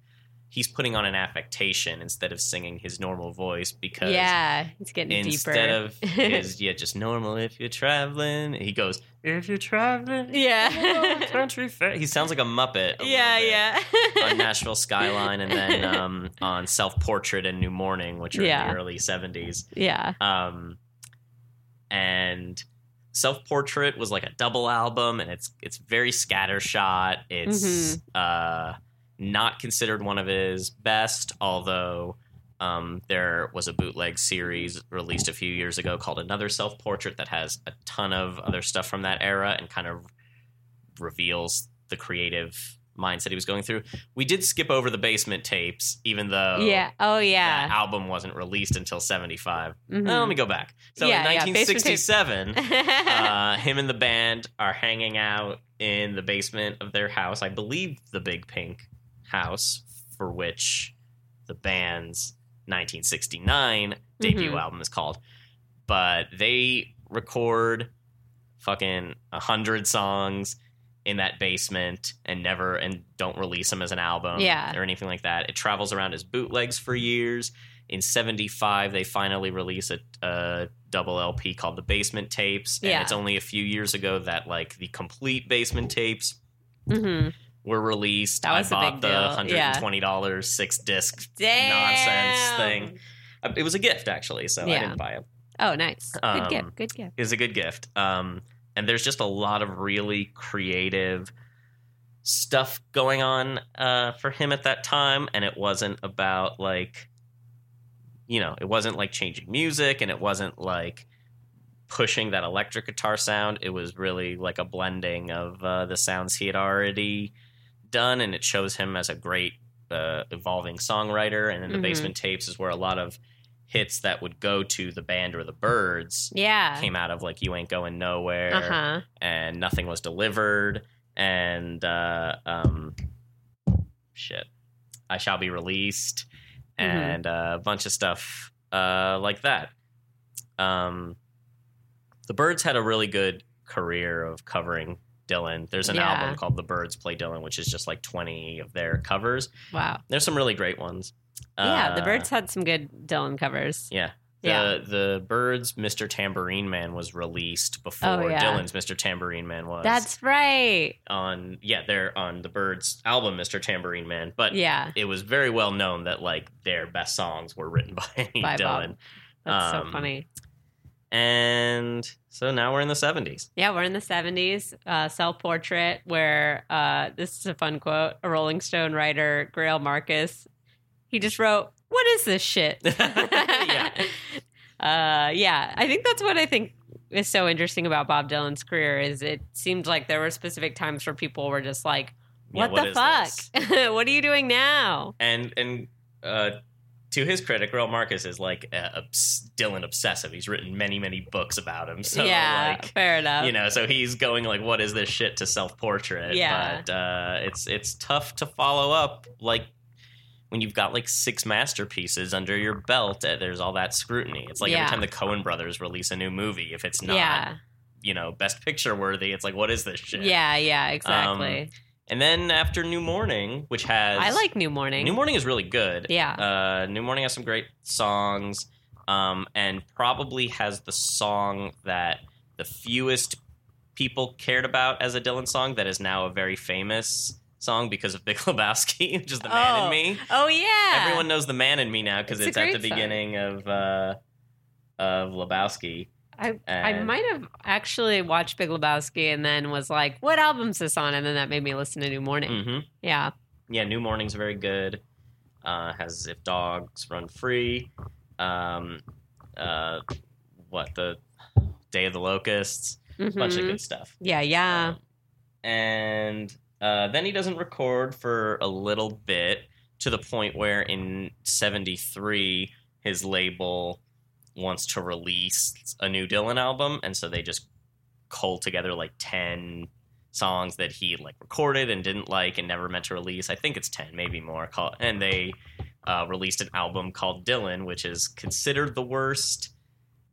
he's putting on an affectation instead of singing his normal voice because Yeah. It's getting instead deeper. Instead of his yeah just normal if you're traveling he goes if you're traveling Yeah. country fair he sounds like a muppet a yeah, yeah. on nashville skyline and then um, on self portrait and new morning which are in the early 70s yeah. um, and self portrait was like a double album and it's it's very scattershot. It's uh not considered one of his best although um, there was a bootleg series released a few years ago called Another Self Portrait that has a ton of other stuff from that era and kind of reveals the creative mindset he was going through. We did skip over the basement tapes, even though yeah. Oh, that yeah. album wasn't released until 75. Mhm. Uh, let me go back. So Yeah, in basement tape. 1967, uh, him and the band are hanging out in the basement of their house. I believe the Big Pink house, for which the band's 1969 debut Mhm. album is called. But they record fucking a hundred songs in that basement and never and don't release them as an album Yeah. or anything like that. It travels around as bootlegs for years. In '75, they finally release a, a double LP called the Basement Tapes, and Yeah. it's only a few years ago that like the complete Basement Tapes hmm were released. That was a I bought the deal. hundred Yeah. and twenty dollars six disc Damn. nonsense thing. Uh, It was a gift actually, so I didn't buy it. Oh, nice. Good Um, gift. Good gift. It was a good gift. Um, and there's just a lot of really creative stuff going on uh, for him at that time, and it wasn't about like, you know, it wasn't like changing music, and it wasn't like pushing that electric guitar sound. It was really like a blending of uh, the sounds he had already done, and it shows him as a great uh, evolving songwriter. And in the Mhm. basement tapes is where a lot of hits that would go to the band or the Byrds Yeah. came out of like "You Ain't Going Nowhere" Uh huh. and "Nothing Was Delivered" and uh, um, shit, "I Shall Be Released" Mhm. and uh, a bunch of stuff uh, like that. Um, the Byrds had a really good career of covering Dylan. There's an Yeah. album called "The Byrds Play Dylan," which is just like 20 of their covers. Wow. There's some really great ones. Yeah, the Uh, Byrds had some good Dylan covers. Yeah. The, Yeah. the Byrds' Mr. Tambourine Man was released before Oh, yeah. Dylan's Mr. Tambourine Man was. That's right. on yeah, they're on the Byrds album Mr. Tambourine Man, but Yeah. it was very well known that like their best songs were written by, By Bob. Dylan. That's so Um, funny. And so now we're in the 70s. Yeah, we're in the 70s. Uh, Self Portrait, where uh, this is a fun quote. A Rolling Stone writer, Greil Marcus, he just wrote, What is this shit? Yeah. Uh, yeah, I think that's what I think is so interesting about Bob Dylan's career is it seemed like there were specific times where people were just like, Yeah, What, the fuck? what are you doing now? And and uh to his credit, Greil Marcus is like Dylan obsessive. He's written many, many books about him. So yeah, like fair enough. you know so he's going like what is this shit to self-portrait Yeah. but uh it's it's tough to follow up like when you've got like six masterpieces under your belt uh, there's all that scrutiny it's like Yeah. every time the coen brothers release a new movie if it's not yeah, you know best picture worthy it's like what is this shit yeah, yeah, exactly. and then after new morning which has I like New Morning. new morning is really good Yeah. uh, New Morning has some great songs, um, and probably has the song that the fewest people cared about as a Dylan song that is now a very famous song because of Big Lebowski, which is "The Man Oh, in Me." oh yeah. Everyone knows "The Man in Me" now because It's it's, at the great song. beginning of uh, of Lebowski. I I might have actually watched Big Lebowski and then was like, "What album's this on?" And then that made me listen to New Morning. hmm Yeah, Yeah, New Morning's very good. Uh, has "If Dogs Run Free." Um, uh, what the Day of the Locusts? bunch of Mhm. good stuff. yeah, yeah. Um, and uh, then he doesn't record for a little bit to the point where in 73 his label wants to release a new Dylan album and so they just cull together like 10 songs that he like recorded and didn't like and never meant to release. I think it's 10, maybe more. Call and they uh, released an album called Dylan, which is considered the worst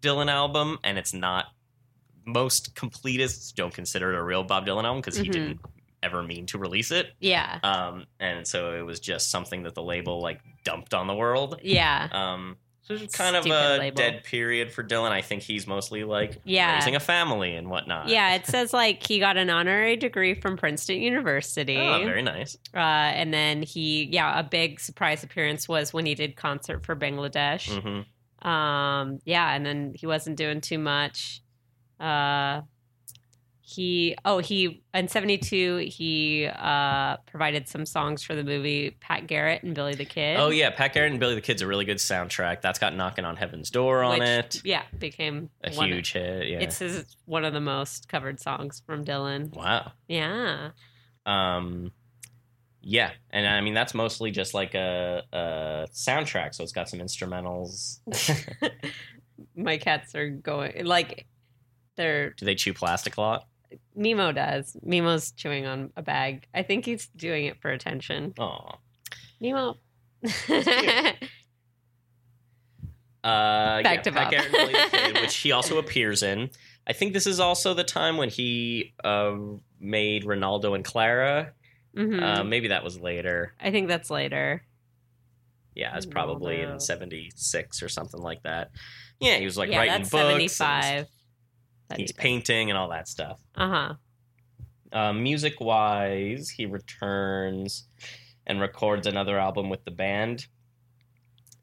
Dylan album, and it's not. Most completists don't consider it a real Bob Dylan album because he Mhm. didn't ever mean to release it. yeah, Um, and so it was just something that the label like dumped on the world. yeah, Um, so it's kind of a label. dead period for Dylan. I think he's mostly like Yeah. raising a family and whatnot. yeah. It says like he got an honorary degree from Princeton University, Oh, very nice. uh, and then he, yeah, a big surprise appearance was when he did concert for Bangladesh. hmm Um, yeah, and then he wasn't doing too much. Uh, he oh he in '72 he uh provided some songs for the movie Pat Garrett and Billy the Kid. Oh yeah, Pat Garrett and Billy the Kid's a really good soundtrack. That's got "Knocking on Heaven's Door" on which, it. Yeah, became A huge hit. Yeah. It's his, one of the most covered songs from Dylan. wow. Yeah, Um, yeah, and I mean that's mostly just like a, a soundtrack, so it's got some instrumentals. my cats are going like they're Do they chew plastic a lot? Mimo does. Mimo's chewing on a bag. I think he's doing it for attention. Oh, Mimo. Uh, Back yeah, to Bob. Kid, which he also appears in. I think this is also the time when he uh, made Renaldo and Clara. Mm-hmm. Uh, maybe that was later. I think that's later. Yeah, it's probably in '76 or something like that. Yeah, he was like yeah, writing books. '75. That he's painting and all that stuff. Uh-huh. Um, uh, music wise, he returns and records another album with the band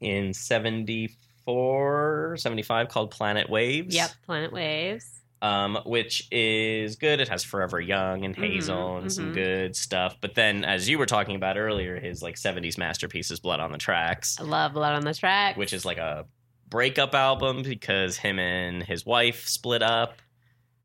in 74, 75 called Planet Waves. Yep, Planet Waves. Um, which is good. It has Forever Young and mm-hmm, Hazel mm-hmm, and mm-hmm. some good stuff. But then, as you were talking about earlier, his like '70s masterpiece is Blood on the Tracks. I love Blood on the Tracks, which is like a breakup album because him and his wife split up.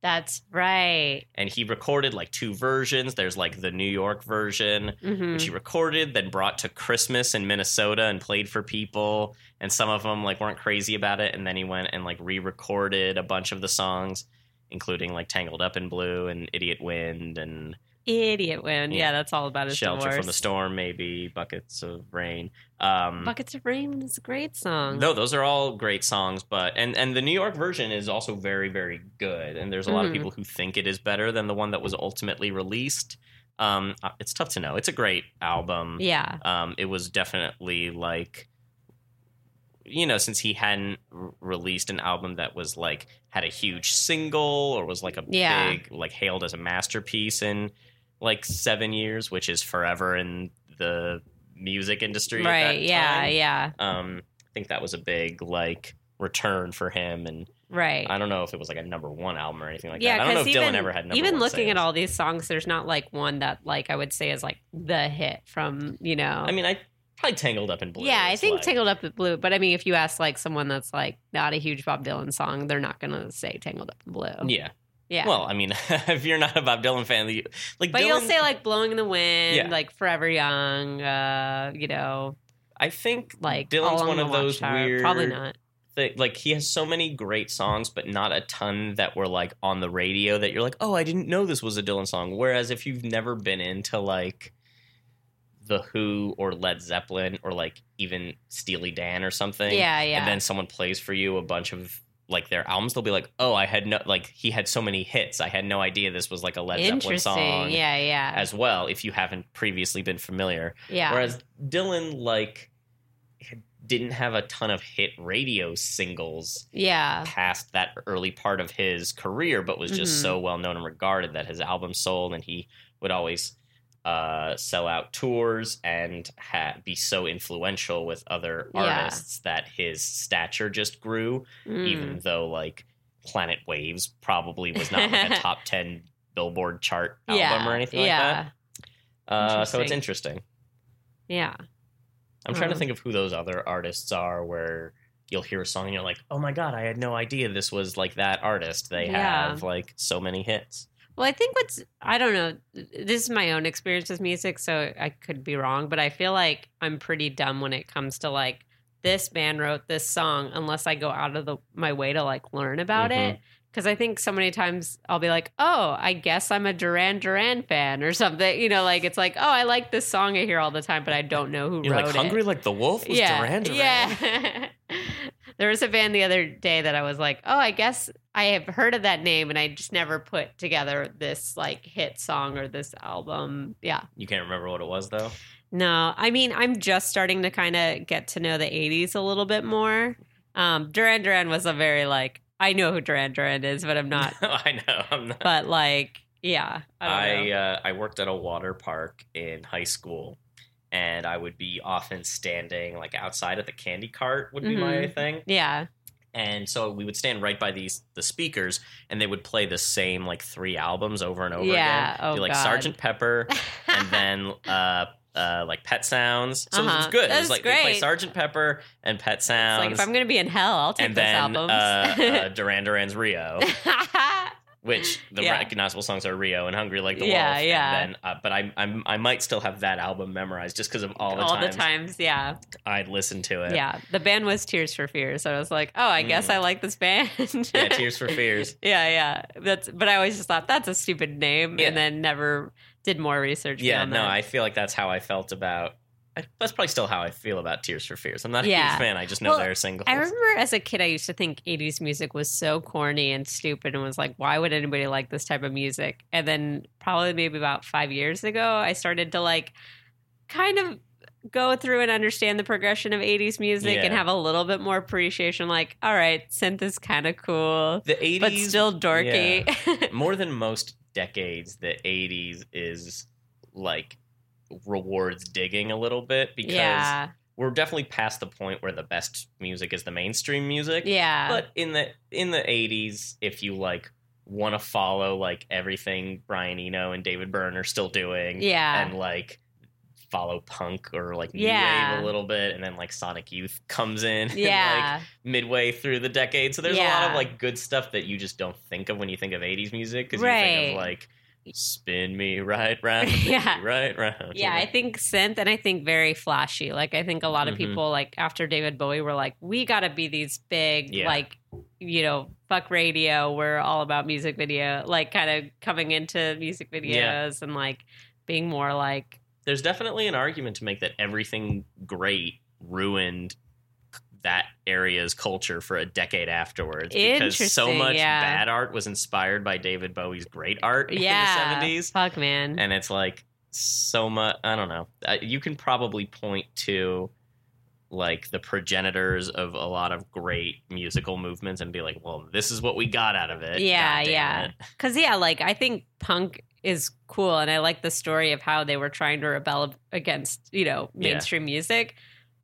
That's right. And he recorded like two versions. There's like the New York version, hmm which he recorded, then brought to Christmas in Minnesota and played for people. And some of them like weren't crazy about it. And then he went and like re-recorded a bunch of the songs, including like "Tangled Up in Blue" and "Idiot Wind" and Idiot win. Yeah. Yeah. that's all about his "Shelter divorce. from the Storm," maybe "Buckets of Rain." Um, Buckets of Rain is a great song. no, those are all great songs, but and and the New York version is also very very good. And there's a lot of Mhm. people who think it is better than the one that was ultimately released. Um, uh, it's tough to know. It's a great album. Yeah. um, it was definitely like you know since he hadn't r- released an album that was like had a huge single or was like a Yeah. big like hailed as a masterpiece in like seven years which is forever in the music industry at Right. that Yeah. time. Yeah. um i think that was a big like return for him and Right. i don't know if it was like a number one album or anything like yeah, that i don't know if because even dylan ever had number even looking at all these songs, there's not like one that like I would say is like the hit from you know. i mean i probably tangled up in blue yeah, I think like- Tangled Up in Blue. But I mean, if you ask like someone that's like not a huge Bob Dylan song, they're not gonna say Tangled Up in Blue. yeah yeah. Well, I mean, if you're not a Bob Dylan fan, you- like but Dylan, you'll say like "Blowing in the Wind," Yeah. like "Forever Young," uh, you know, I think like Dylan's one of those Watchtower. weird. Probably not. thi- like he has so many great songs, but not a ton that were like on the radio that you're like, oh, I didn't know this was a Dylan song. Whereas if you've never been into like the Who or Led Zeppelin or like even Steely Dan or something, Yeah, yeah. and then someone plays for you a bunch of like their albums, they'll be like, oh, I had no like he had so many hits, I had no idea this was like a Led Zeppelin song. Yeah, yeah, As well, if you haven't previously been familiar. yeah. Whereas Dylan, like, didn't have a ton of hit radio singles yeah. past that early part of his career, but was just Mhm. so well known and regarded that his album sold, and he would always uh, sell out tours and ha- be so influential with other Yeah. artists that his stature just grew, Mm. even though like Planet Waves probably was not like a top ten Billboard chart album yeah. or anything like that. Uh, so it's Interesting. Yeah. I'm trying to Um, think of who those other artists are where you'll hear a song and you're like, oh my God, I had no idea this was like that artist. They Yeah. have like so many hits. Well, I think what's I don't know. This is my own experience with music, so I could be wrong, but I feel like I'm pretty dumb when it comes to like this band wrote this song unless I go out of the my way to like learn about Mhm. it. Because I think so many times I'll be like, oh, I guess I'm a Duran Duran fan or something. You know, like it's like, oh, I like this song I hear all the time, but I don't know who You're wrote like, it. Hungry Like the Wolf was yeah, Duran Duran. Yeah. there was a band the other day that I was like, oh, I guess I have heard of that name, and I just never put together this like hit song or this album. Yeah. You can't remember what it was though? No, I mean, I'm just starting to kind of get to know the 80s a little bit more. Um, Duran Duran was a very like, I know who Duran Duran is, but I'm not, I know. I'm not. but like, yeah. I, I uh, I worked at a water park in high school, and I would be often standing like outside at the candy cart would be my Mhm. thing, yeah. and so we would stand right by these the speakers, and they would play the same like three albums over and over Yeah. again. Oh, Be like God. Sergeant Pepper, and then uh, uh, like Pet Sounds. So it was Uh-huh. good. it That's was like they play. Sergeant Pepper and Pet It's Sounds, like if I'm going to be in hell, I'll take and those then albums. uh, uh, Duran Duran's Rio. which the Yeah. recognizable songs are Rio and Hungry Like the Yeah, Wolf. yeah. Then, uh, but I, I'm, I might still have that album memorized just because of all the all times the times, yeah. I'd listen to it. Yeah, the band was Tears for Fears, so I was like, oh, I guess Mm. I like this band. Yeah, Tears for Fears. yeah, yeah. That's but I always just thought that's a stupid name, Yeah. and then never did more research. Yeah, no, that. I feel like that's how I felt about. I, that's probably still how I feel about Tears for Fears. I'm not a Yeah. huge fan. I just know Well, they're singles. I remember as a kid, I used to think 80s music was so corny and stupid and was like, why would anybody like this type of music? And then, probably maybe about five years ago, I started to like kind of go through and understand the progression of 80s music and have a little bit more appreciation. Like, all right, synth is kind of cool, the 80s, but still dorky. more than most decades, the 80s is like rewards digging a little bit because yeah. we're definitely past the point where the best music is the mainstream music. Yeah. But in the in the 80s, if you like want to follow like everything Brian Eno and David Byrne are still doing. Yeah. And like follow punk or like new Yeah. wave a little bit and then like Sonic Youth comes in and, like Yeah. midway through the decade. So there's a lot of like good stuff that you just don't think of when you think of 80s music because you think of like spin me right round, Yeah. right round. yeah. I think synth and I think very flashy. Like I think a lot of Mhm. people like after David Bowie were like, we gotta be these big Yeah. like you know, fuck radio, we're all about music video, like kind of coming into music videos Yeah. and like being more like there's definitely an argument to make that everything great ruined that area's culture for a decade afterwards because so much yeah. bad art was inspired by David Bowie's great art yeah, in the 70s Fuck man. and it's like so much i don't know Uh, you can probably point to like the progenitors of a lot of great musical movements and be like well this is what we got out of it Yeah, yeah. it. Cause yeah, like I think punk is cool and I like the story of how they were trying to rebel against, you know, Yeah. mainstream music.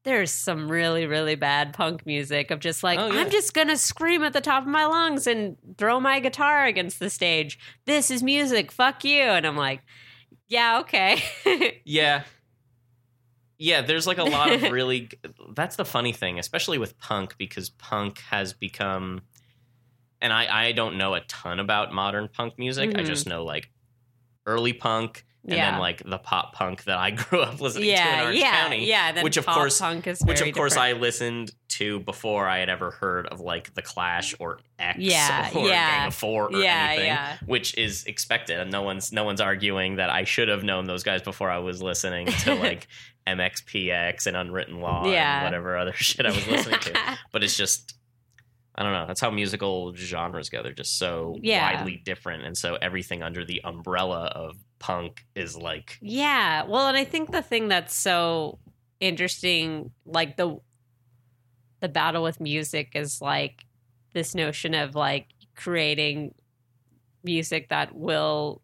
There's some really, really bad punk music of just like, Oh, yeah. I'm just gonna scream at the top of my lungs and throw my guitar against the stage. This is music, fuck you. And I'm like, yeah, okay. Yeah. Yeah, there's like a lot of really that's the funny thing, especially with punk because punk has become and I I don't know a ton about modern punk music. I Mhm. just know like early punk and Yeah. then like the pop punk that I grew up listening to in yeah, Orange yeah, County. yeah. Which of pop course- punk is Which of course different. I listened to before I had ever heard of like the Clash or X Yeah, or yeah. Gang of Four or yeah, anything yeah. which is expected and no one's no one's arguing that I should have known those guys before I was listening to like MXPX and Unwritten Law Yeah. and whatever other shit I was listening to. But it's just I don't know. That's how musical genres go. They're just so Yeah. widely different, and so everything under the umbrella of punk is like Yeah. Well, and I think the thing that's so interesting, like the the battle with music is like this notion of like creating music that will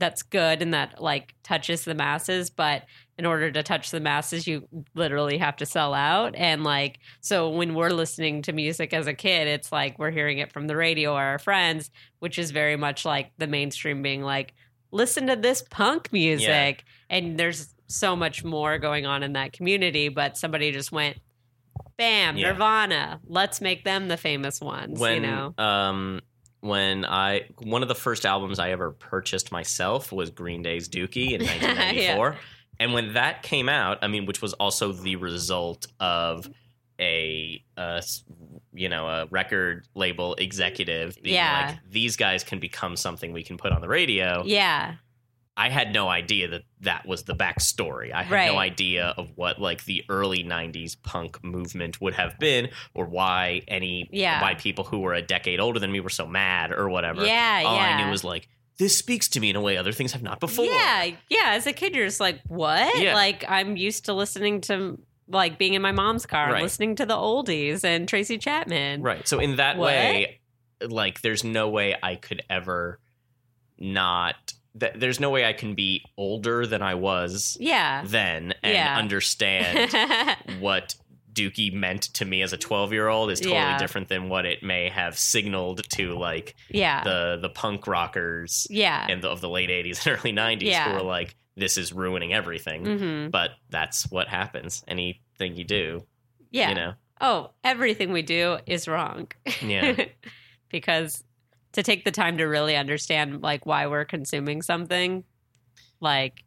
that's good and that like touches the masses, but in order to touch the masses you literally have to sell out and like so when we're listening to music as a kid it's like we're hearing it from the radio or our friends which is very much like the mainstream being like listen to this punk music and there's so much more going on in that community but somebody just went bam Yeah. nirvana let's make them the famous ones when you know um when I one of the first albums I ever purchased myself was Green Day's Dookie in 1994. And when that came out, I mean, which was also the result of a uh, s- you know a record label executive being Yeah. like these guys can become something we can put on the radio. yeah I had no idea that that was the backstory. I had no idea of what like the early '90s punk movement would have been, or why any Yeah. why people who were a decade older than me were so mad or whatever. yeah All yeah I knew was like this speaks to me in a way other things have not before. Yeah, yeah. As a kid, you're just like, what? Yeah. Like, I'm used to listening to, like, being in my mom's car, and Right. listening to the oldies and Tracy Chapman. Right. So in that What? way, like there's no way I could ever not. Th- there's no way I can be older than I was Yeah. then and Yeah. understand what Dookie meant to me as a 12 year old is totally Yeah. different than what it may have signaled to like yeah. the the punk rockers yeah. in the, of the late 80s and early 90s Yeah. who were like this is ruining everything hmm but that's what happens anything you do Yeah. you know Oh, everything we do is wrong. Yeah. because to take the time to really understand, like, why we're consuming something, like,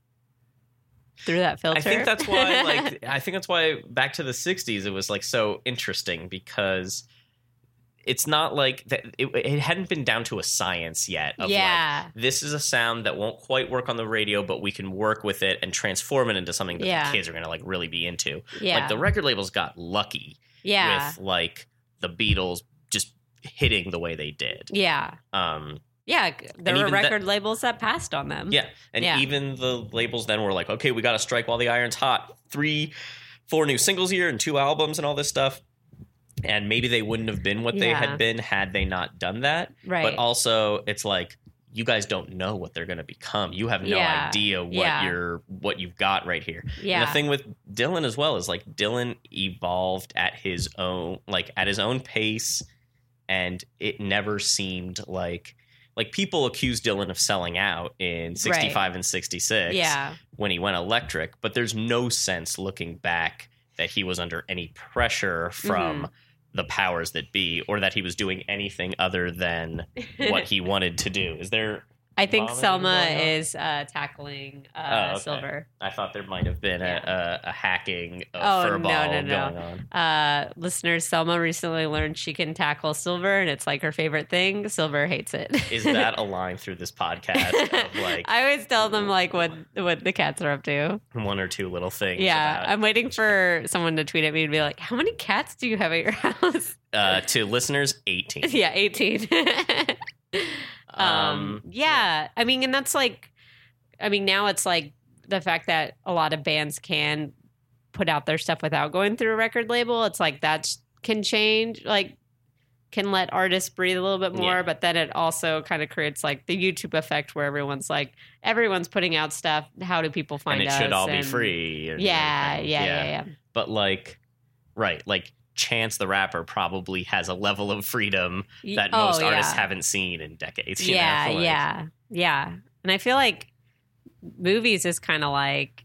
through that filter. I think that's why like I think that's why back to the 60s it was like so interesting because it's not like that it, it hadn't been down to a science yet of like yeah. this is a sound that won't quite work on the radio, but we can work with it and transform it into something that Yeah. the kids are going to like really be into. yeah. Like the record labels got lucky yeah. with like the Beatles just hitting the way they did. yeah. Um, Yeah. There And were even that- record labels that passed on them. yeah, and Yeah. even the labels then were like, okay, we got to strike while the iron's hot. Three, four new singles here and two albums and all this stuff. And maybe they wouldn't have been what they had been had they not done that. Right. but also it's like you guys don't know what they're going to become. You have no Yeah. idea what Yeah. you're what you've got right here. yeah. And the thing with Dylan as well is like Dylan evolved at his own like at his own pace and it never seemed like like people accused Dylan of selling out in 65 and 66 Yeah. when he went electric, but there's no sense looking back that he was under any pressure from Mm-hmm. The powers that be or that he was doing anything other than what he wanted to do. Is there I think Selma is uh, tackling uh, Oh, okay. Silver. I thought there might have been a, a, a hacking of Oh, no, furball no, no. going on. Uh, listeners, Selma recently learned she can tackle Silver, and it's like her favorite thing. Silver hates it. Is that a line through this podcast of like I always tell them like what what the cats are up to. one or two little things? Yeah, about- I'm waiting for someone to tweet at me and be like, "How many cats do you have at your house?" uh, to listeners, 18. yeah, 18. Um, yeah, I mean, and that's like, I mean, now it's like the fact that a lot of bands can put out their stuff without going through a record label. It's like that can change, like, can let artists breathe a little bit more, Yeah. but then it also kind of creates like the YouTube effect where everyone's like, everyone's putting out stuff. How do people find and it us? should all be free. and Yeah, yeah, yeah, yeah. But like, right, like Chance the rapper probably has a level of freedom that oh, most artists yeah. haven't seen in decades. yeah, know? Like, yeah, yeah. And I feel like movies is kind of like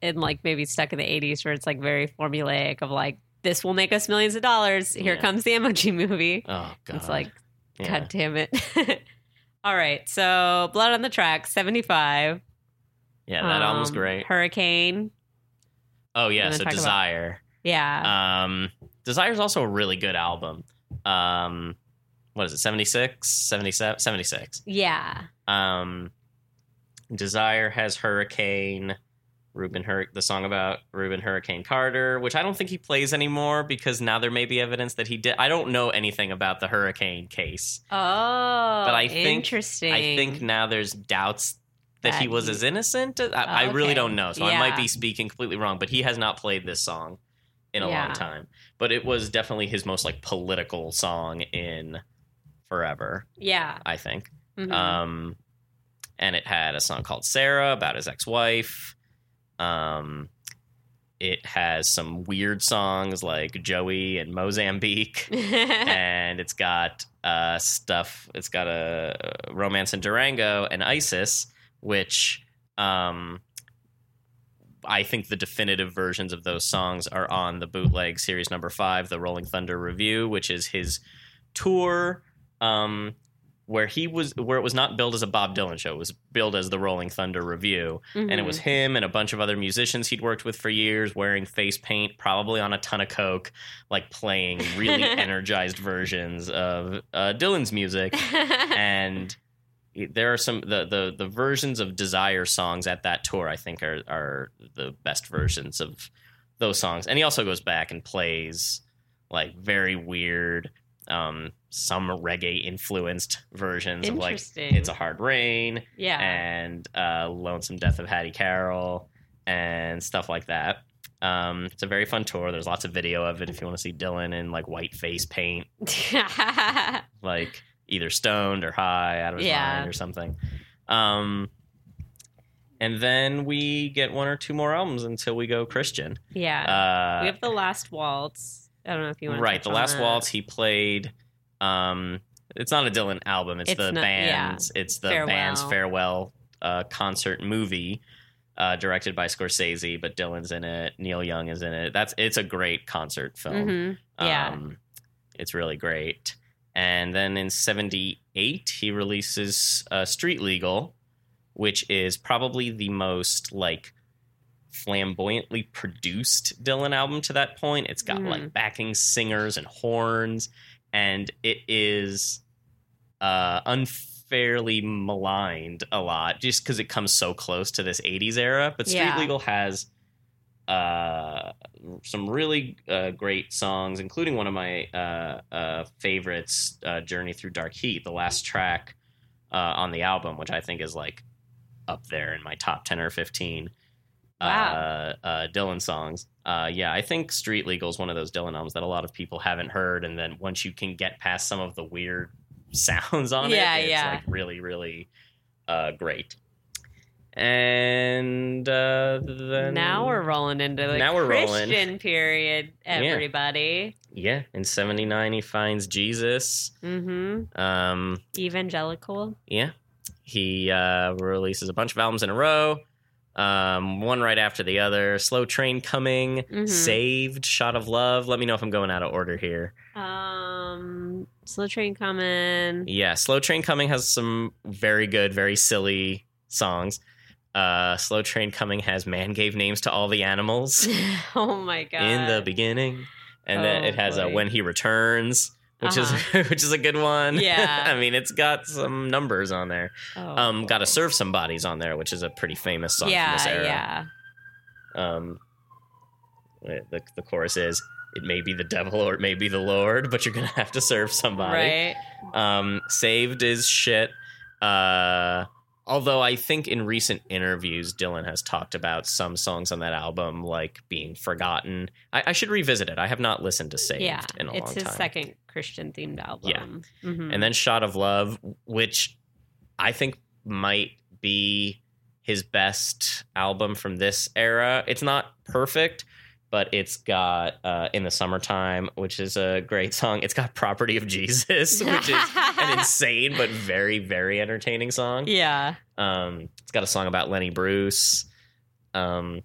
in like maybe stuck in the 80s where it's like very formulaic of like this will make us millions of dollars. Here Yeah. comes the emoji movie. Oh god. It's like Yeah. god damn it. All right. So Blood on the Track 75. Yeah, that album's Um, great. Hurricane. Oh yeah, so talk about- Desire. Yeah. Um Desire's also a really good album. Um what is it? 76, 77, 76. yeah. Um, Desire has Hurricane, Rubin Hur- the song about Rubin Hurricane Carter, which I don't think he plays anymore because now there may be evidence that he did. I don't know anything about the Hurricane case, Oh, but I think interesting. I think now there's doubts that, he was he- as innocent. I, I really don't know, so I might be speaking completely wrong. But he has not played this song in a Yeah. long time. But it was definitely his most like political song in forever. Yeah. I think. Mhm. Um, and it had a song called Sarah about his ex-wife. Um, it has some weird songs like Joey and Mozambique, and it's got uh, stuff. It's got a romance in Durango and ISIS, which um, I think the definitive versions of those songs are on the bootleg series number five, the Rolling Thunder Revue, which is his tour. Um, where he was, where it was not billed as a Bob Dylan show, it was billed as the Rolling Thunder Revue, and it was him and a bunch of other musicians he'd worked with for years wearing face paint probably on a ton of coke like playing really energized versions of uh, dylan's music. And there are some the, the the versions of desire songs at that tour i think are are the best versions of those songs and he also goes back and plays like very weird um some reggae influenced versions of like it's a hard rain yeah. and uh, Lonesome Death of Hattie Carroll and stuff like that. Um, it's a very fun tour. There's lots of video of it if you want to see Dylan in like white face paint, like either stoned or high out of his Yeah. mind or something. Um, and then we get one or two more albums until we go Christian. yeah. Uh, we have the last waltz. I don't know if you want to. right, the last waltz he played. Um, it's not a Dylan album. It's, It's the not- yeah. band's. It's the Farewell. band's farewell uh, concert movie, uh, directed by Scorsese, but Dylan's in it. Neil Young is in it. That's it's a great concert film. hmm Yeah. Um, it's really great. And then in '78, he releases uh, Street Legal, which is probably the most like flamboyantly produced Dylan album to that point. It's got Mhm. like backing singers and horns, and it is uh, unfairly maligned a lot just because it comes so close to this 80s era. But Street Yeah. Legal has uh, some really uh, great songs, including one of my uh, uh, favorites, uh, "Journey Through Dark Heat," the last track uh, on the album, which I think is like up there in my top ten or fifteen Wow. uh, uh, Dylan songs. Uh, yeah, I think "Street Legal" is one of those Dylan albums that a lot of people haven't heard, and then once you can get past some of the weird sounds on Yeah, it, it's yeah. like really, really uh, great. And uh, then now we're rolling into the Now we're rolling. Christian period, everybody. yeah. In '79, he finds Jesus. Mm-hmm. Um, Evangelical. yeah, he uh, releases a bunch of albums in a row. Um, one right after the other. Slow Train Coming, Mhm. Saved, Shot of Love. Let me know if I'm going out of order here. Um, slow train coming. Yeah, Slow Train Coming has some very good, very silly songs. Uh, Slow Train Coming has Man Gave Names to All the Animals oh my god! in the beginning. And then Oh, it has uh, boy. When He Returns, which Uh-huh. is which is a good one. Yeah. I mean, it's got some numbers on there. oh, Um, Gotta serve some bodies on there, which is a pretty famous song Yeah, from this era. yeah. Um, the, the chorus is, It may be the devil or it may be the Lord, but you're going to have to serve somebody. Right. Um, saved is shit. Uh, although I think in recent interviews, Dylan has talked about some songs on that album like being forgotten. I, I should revisit it. I have not listened to Saved Yeah, in a long time. it's his second Christian themed album. Mhm. And then Shot of Love, which I think might be his best album from this era. It's not perfect, but it's got uh, In the Summertime, which is a great song. It's got Property of Jesus, which is an insane but very, very entertaining song. yeah, Um, it's got a song about Lenny Bruce. Um,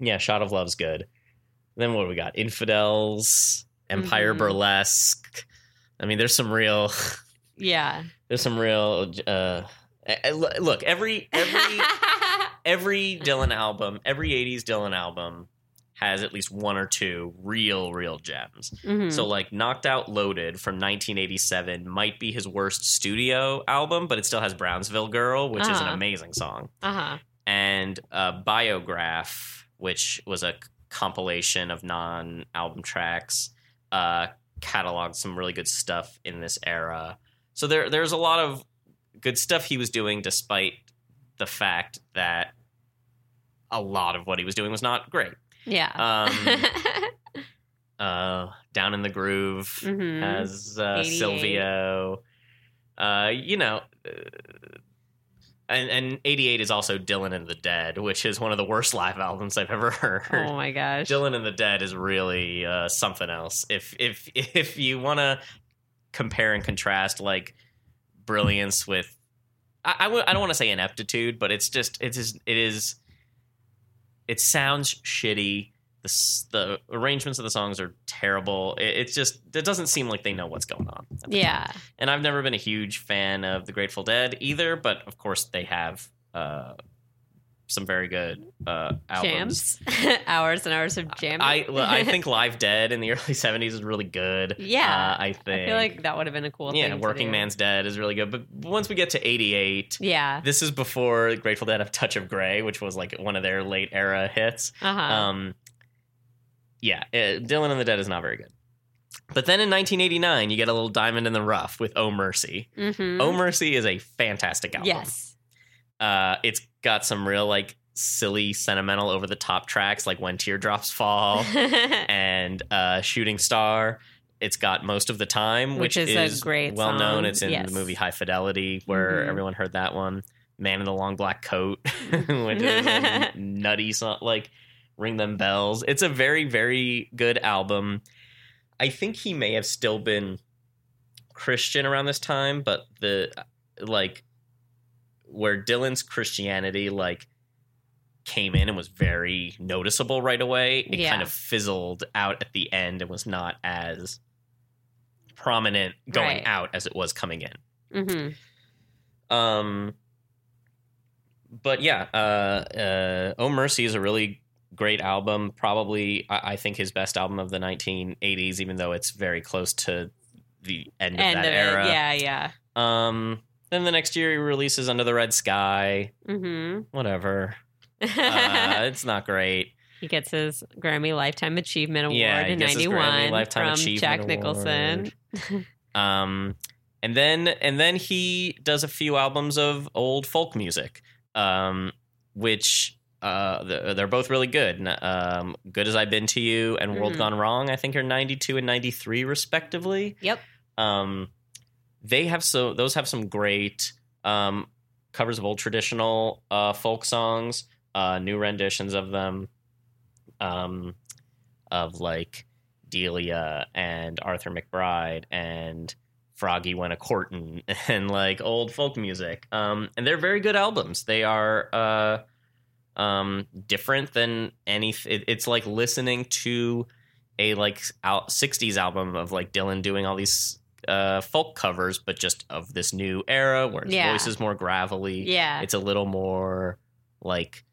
yeah, Shot of Love's good. Then what do we got? Infidels, Empire Mhm. Burlesque. I mean, there's some real, yeah. there's some real. Uh, look, every every every Dylan album, every '80s Dylan album has at least one or two real, real gems. Mhm. So, like, Knocked Out Loaded from 1987 might be his worst studio album, but it still has Brownsville Girl, which is an Uh-huh. amazing song. uh-huh. And uh, Biograph, which was a compilation of non album tracks, uh, cataloged some really good stuff in this era. So, there, there's a lot of good stuff he was doing, despite the fact that a lot of what he was doing was not great. Yeah. Um, uh, Down in the Groove Mhm. has uh, Silvio. Uh, you know, uh, and and '88 is also Dylan and the Dead, which is one of the worst live albums I've ever heard. oh my gosh. Dylan and the Dead is really uh, something else. If if if you want to compare and contrast like brilliance with, I I w- I don't want to say ineptitude, but it's just it's just, it is. It sounds shitty. The the arrangements of the songs are terrible. It, it's just it doesn't seem like they know what's going on. the time. yeah. and I've never been a huge fan of the Grateful Dead either, but of course they have uh, some very good uh, albums. Jams. hours and hours of jamming. I I think Live Dead in the early '70s is really good. Yeah. uh, I think. I feel like that would have been a cool yeah, Working. Man's Dead is really good. But once we get to '88, Yeah. this is before Grateful Dead have Touch of Grey, which was like one of their late era hits. Uh huh. Um, yeah, uh, Dylan and the Dead is not very good. But then in 1989, you get a little diamond in the rough with Oh Mercy. mm-hmm. Oh Mercy is a fantastic album. Yes. Uh, it's got some real like silly, sentimental, over the top tracks like When Teardrops Fall and uh, Shooting Star. It's got most of the time, Which which, is a great well known. It's in yes. the movie High Fidelity, where Mhm. everyone heard that one. Man in the Long Black Coat, which is nutty song. Like Ring Them Bells. It's a very, very good album. I think he may have still been Christian around this time, but the like where Dylan's Christianity like came in and was very noticeable right away, it Yeah. kind of fizzled out at the end and was not as prominent going Right. out as it was coming in. Mm-hmm. Um, but yeah, uh, uh, Oh Mercy is a really great album. Probably, I, I think his best album of the 1980s, even though it's very close to the end of End that of era. it. Yeah. Yeah. Um, then the next year he releases Under the Red Sky. Mm-hmm. Whatever. Uh, it's not great. he gets his Grammy Lifetime Achievement Award Yeah, in gets '91 from Jack Nicholson. Um, and then and then he does a few albums of old folk music, um, which uh, they're both really good. Um, good as I've been to you and World Mhm. Gone Wrong, I think are ninety two and ninety three respectively. Yep. Um, they have so those have some great. Um, covers of old traditional uh, folk songs, uh, new renditions of them, um, of like Delia and Arthur McBride and Froggy Went a Courtin' and like old folk music. Um, and they're very good albums. They are uh, um, different than any. It, it's like listening to a like out 60s album of like Dylan doing all these uh, folk covers, but just of this new era where his Yeah. voice is more gravelly. Yeah. It's a little more like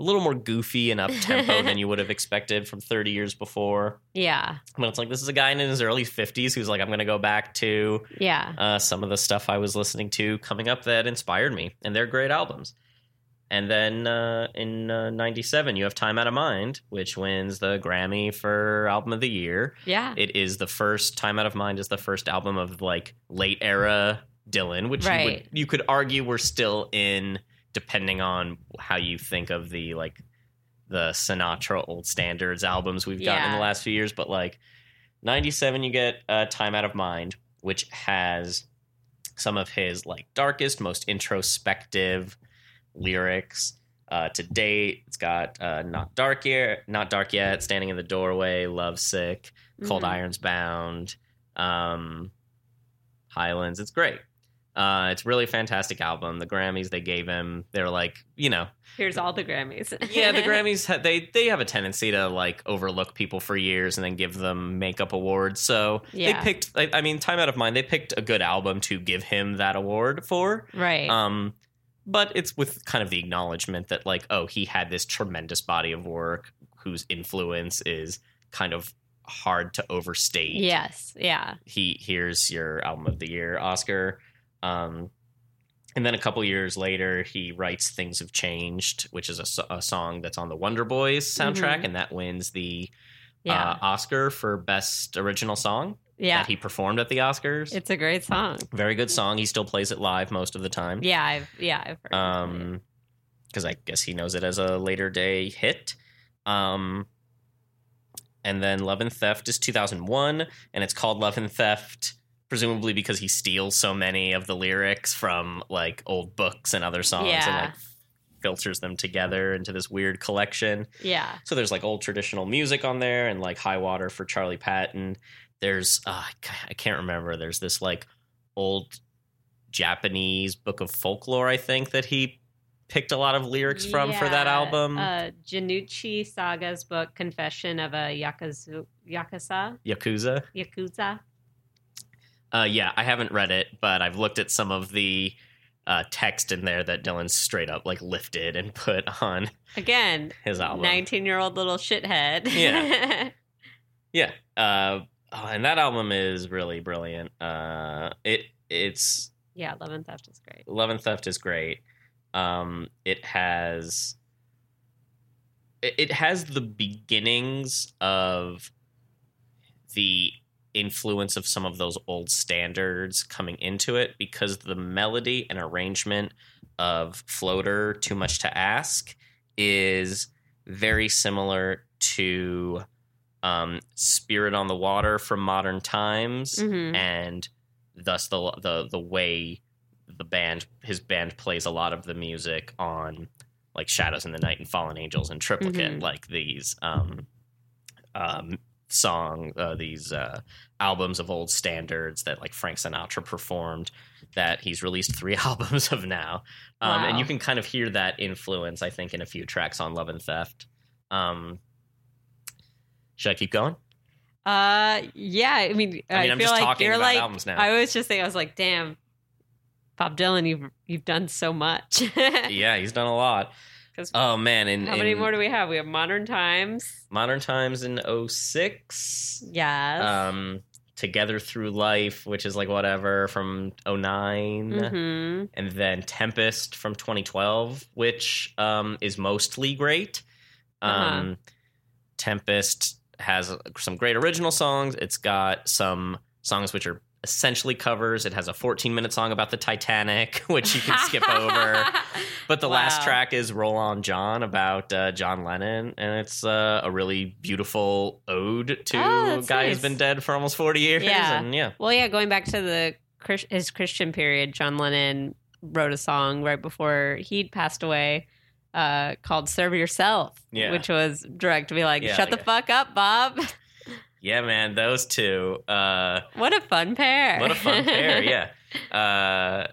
a little more goofy and up tempo than you would have expected from 30 years before. yeah. But it's like this is a guy in his early 50s who's like, I'm going to go back to Yeah. uh, some of the stuff I was listening to coming up that inspired me, and they're great albums. And then uh, in uh, '97, you have "Time Out of Mind," which wins the Grammy for Album of the Year. Yeah. It is the first "Time Out of Mind" is the first album of like late era Dylan, which you, would, you could argue we're still in, depending on how you think of the like the Sinatra old standards albums we've gotten in the last few years. But like '97, you get uh, "Time Out of Mind," which has some of his like darkest, most introspective lyrics uh, to date. It's got uh, "Not Dark Yet," "Not Dark Yet," "Standing in the Doorway," "Love Sick," "Cold Mhm. Irons Bound," um, "Highlands." It's great. Uh, it's really a fantastic album. The Grammys they gave him, they're like, you know, Here's all the Grammys. yeah, the Grammys they they have a tendency to like overlook people for years and then give them makeup awards. So Yeah. they picked. I, I mean, Time Out of Mind. They picked a good album to give him that award for. right. Um, but it's with kind of the acknowledgement that like, oh, he had this tremendous body of work whose influence is kind of hard to overstate yes. Yeah. he here's your album of the year oscar um and then a couple years later he writes things have changed which is a, a song that's on the wonder boys soundtrack Mhm. and that wins the Yeah. uh, oscar for best original song yeah. that he performed at the oscars It's a great song. very good song he still plays it live most of the time Yeah. I've yeah. I've heard. Um. because i guess he knows it as a later day hit um and then love and theft is 2001 and it's called love and theft presumably because he steals so many of the lyrics from like old books and other songs and like filters them together into this weird collection Yeah. so there's like old traditional music on there and like high water for charlie patton there's uh, I can't remember there's this like old japanese book of folklore i think that he picked a lot of lyrics from for that album Uh, Junichi Saga's book, Confession of a Yakuza, Yakuza, yakuza Yakuza. uh, yeah i haven't read it but i've looked at some of the uh, text in there that dylan straight up like lifted and put on Again, his album 19 year old little shithead. Yeah. Yeah. Uh, oh, and that album is really brilliant. Uh, it it's yeah, Love and Theft is great. Love and Theft is great. Um, it has it, it has the beginnings of the influence of some of those old standards coming into it because the melody and arrangement of Floater Too Much to Ask is very similar to um, Spirit on the Water from Modern Times Mhm. and thus the the the way the band his band plays a lot of the music on like Shadows in the Night and Fallen Angels and Triplicate Mhm. like these um um song uh, these uh albums of old standards that like Frank Sinatra performed that he's released three albums of now um and you can kind of hear that influence I think in a few tracks on Love and Theft um should I keep going? Uh, yeah. I mean, I, I mean, I'm feel just like talking you're about like. albums now. I was just thinking, I was like, damn, Bob Dylan, you've you've done so much. yeah, he's done a lot. Oh man, in, how many more do we have? We have Modern Times. Modern Times in 06. Yes. Um, Together Through Life, which is like whatever from 9 hmm and then Tempest from 2012, which um, is mostly great. Um, Uh-huh. Tempest has some great original songs. It's got some songs which are essentially covers. It has a 14 minute song about the Titanic, which you can skip over. But the last track is Roll On John about uh, John Lennon, and it's uh, a really beautiful ode to Oh, a guy nice. who's been dead for almost 40 years. Yeah. And yeah, Well, yeah, going back to the his Christian period, John Lennon wrote a song right before he'd passed away uh, called "Serve Yourself," Yeah. which was direct to be like, Yeah, "Shut the fuck up, Bob." Yeah, man, those two. Uh, what a fun pair! what a fun pair. Yeah. Uh,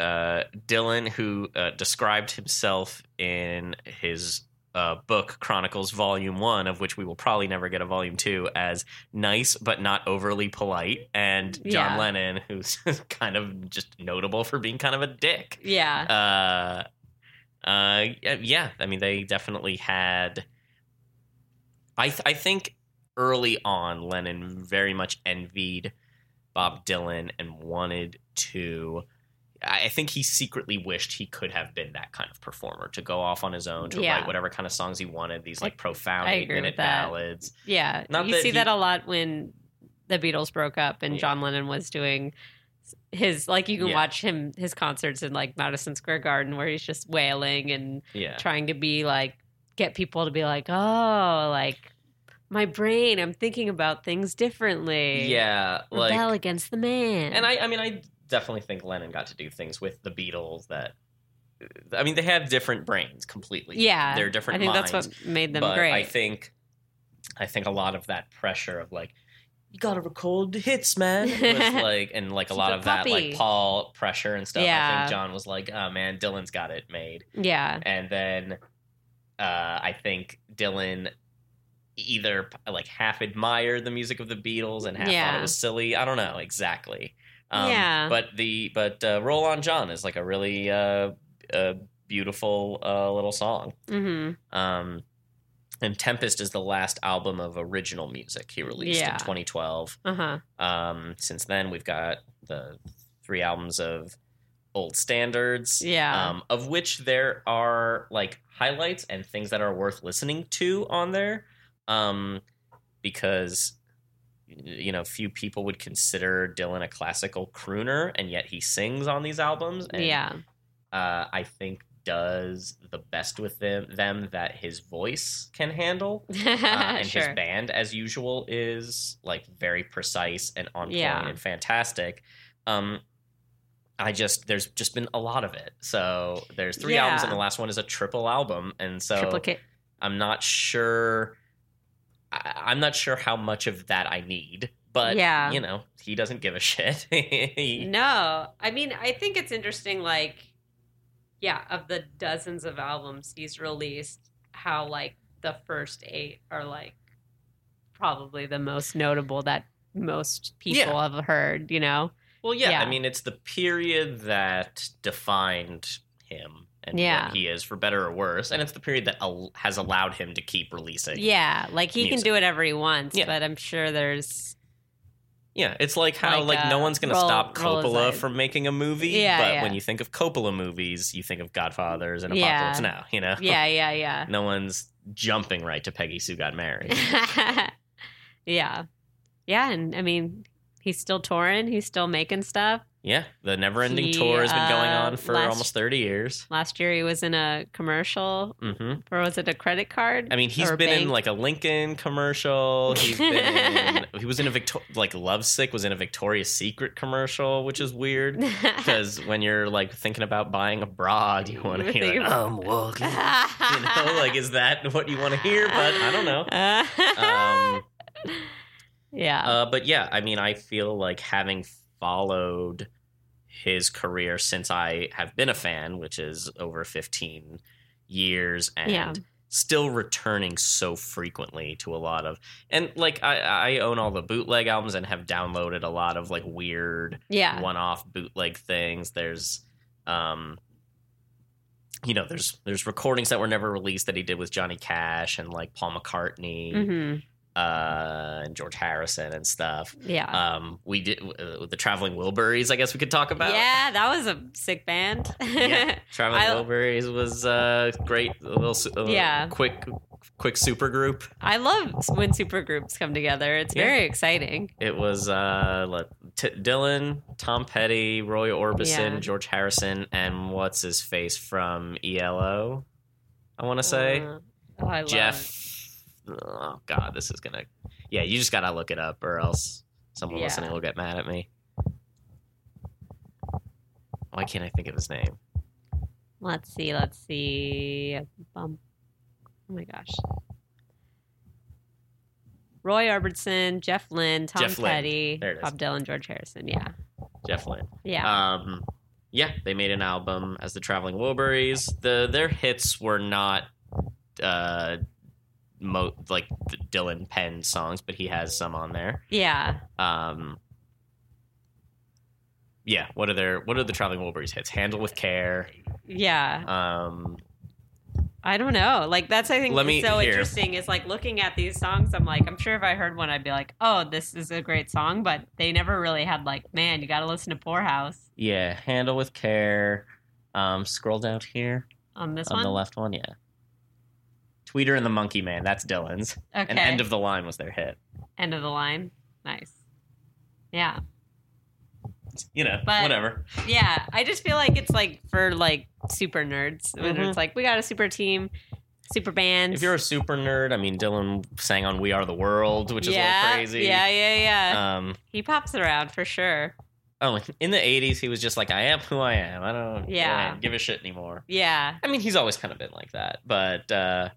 uh, Dylan, who uh, described himself in his uh, book Chronicles Volume One, of which we will probably never get a Volume Two, as nice but not overly polite, and John Yeah. Lennon, who's kind of just notable for being kind of a dick. yeah, uh, uh, yeah, I mean, they definitely had. I th- I think early on, Lennon very much envied Bob Dylan and wanted to. I think he secretly wished he could have been that kind of performer to go off on his own to Yeah. write whatever kind of songs he wanted. These I- like profound I eight minute ballads. yeah. not you that see he- that a lot when the Beatles broke up and Yeah. John Lennon was doing his like you can Yeah. watch him his concerts in like Madison Square Garden where he's just wailing and Yeah, trying to be like get people to be like oh like my brain i'm thinking about things differently yeah, like rebel against the man And I, I mean, I definitely think Lennon got to do things with the Beatles that. I mean, they have different brains completely. yeah they're different. i think minds, that's what made them but great I think, I think a lot of that pressure of like, you gotta record the hits, man. Was like, and like a lot it of that, like. Paul pressure and stuff. I Yeah. think John was like, oh man, Dylan's got it made. yeah And then, uh, I think Dylan either like half admired the music of the Beatles and half thought it was silly. I don't know exactly. Um, Yeah. But the but uh, "Roll On John" is like a really uh, uh, beautiful uh, little song. hmm Um, and Tempest is the last album of original music he released Yeah. in 2012. uh-huh Um, since then, we've got the three albums of old standards. Yeah. Um, of which there are like highlights and things that are worth listening to on there. Um, because you know, few people would consider Dylan a classical crooner, and yet he sings on these albums. And, yeah uh, I think does the best with them, them that his voice can handle uh, and sure his band, as usual, is like very precise and on point Yeah. and fantastic. Um, I just there's just been a lot of it. So there's three albums, and the last one is a triple album, and so triplicate I'm not sure. I, I'm not sure how much of that I need, but Yeah. you know, he doesn't give a shit. He- No, I mean, I think it's interesting. Like, yeah, of the dozens of albums he's released, how like the first eight are like probably the most notable that most people Yeah. have heard. You know? Well, yeah, Yeah. I mean, it's the period that defined him and Yeah. what he is, for better or worse, and it's the period that al- has allowed him to keep releasing. Yeah, like he can do whatever he wants, Yeah. but I'm sure there's Yeah, it's like how Like, like, no uh, one's going to roll- stop Coppola from making a movie, Yeah, but yeah. when you think of Coppola movies, you think of Godfathers and Yeah. Apocalypse Now. You know, yeah, yeah, yeah. no one's jumping right to Peggy Sue Got Married. yeah. Yeah, and I mean, he's still touring, he's still making stuff. Yeah, the Never Ending Tour has been going uh, on for last- almost thirty years. Last year he was in a commercial hmm for was it a credit card? I mean, he's been in like a Lincoln commercial. He's been he was in a Victor like Lovesick was in a Victoria's Secret commercial, which is weird because when you're like thinking about buying a bra, do you want to hear like, I'm walking? You know, like is that what you want to hear? But I don't know. Um, yeah. uh, but yeah, I mean, I feel like having followed his career since I have been a fan, which is over 15 years, and Yeah. still returning so frequently to a lot of, and like I, I own all the bootleg albums and have downloaded a lot of like weird yeah. one-off bootleg things. There's, um, you know, there's there's recordings that were never released that he did with Johnny Cash and like Paul McCartney hmm uh, and George Harrison and stuff. Yeah. Um, we did uh, the Traveling Wilburys. I guess we could talk about. yeah, that was a sick band. Yeah. Traveling I- Wilburys was uh, great. A little, a Yeah. quick, quick super group. I love when super groups come together. It's Yeah. very exciting. It was uh, T- Dylan, Tom Petty, Roy Orbison, Yeah. George Harrison, and what's his face from ELO. I want to say Uh, oh, I love Jeff. Oh God, this is gonna. Yeah, you just gotta look it up, or else someone Yeah. listening will get mad at me. Why can't I think of his name? Let's see. Let's see. Bum. Oh my gosh. Roy Orbison, Jeff Lynne, Tom Jeff. Petty, is. Bob Dylan, George Harrison. Yeah. Jeff Lynne. Yeah. Um, yeah, they made an album as the Traveling Wilburys. The their hits were not uh, mo- like the Dylan Penn songs, but he has some on there. yeah. Um, yeah, what are their what are the Traveling Wilburys hits? Handle with Care. Yeah. Um, I don't know. Like that's I think me- so here. interesting is like looking at these songs. I'm like, I'm sure if I heard one, I'd be like, oh, this is a great song. But they never really had like, man, you got to listen to Poorhouse yeah, Handle with Care. Um, scroll down here on this on one. the left one. Yeah, Tweeter and the Monkey Man. That's Dylan's. Okay. And End of the Line was their hit. End of the line. Nice. Yeah. You know, But- whatever. Yeah. I just feel like it's like for like super nerds. When Mhm. it's like we got a super team, super band. If you're a super nerd, I mean, Dylan sang on "We Are the World," which is yeah, a little crazy. Yeah, yeah, yeah. Um, he pops around for sure. oh, in the '80s, he was just like, "I am who I am. I don't Yeah. really give a shit anymore." Yeah. I mean, he's always kind of been like that, but uh,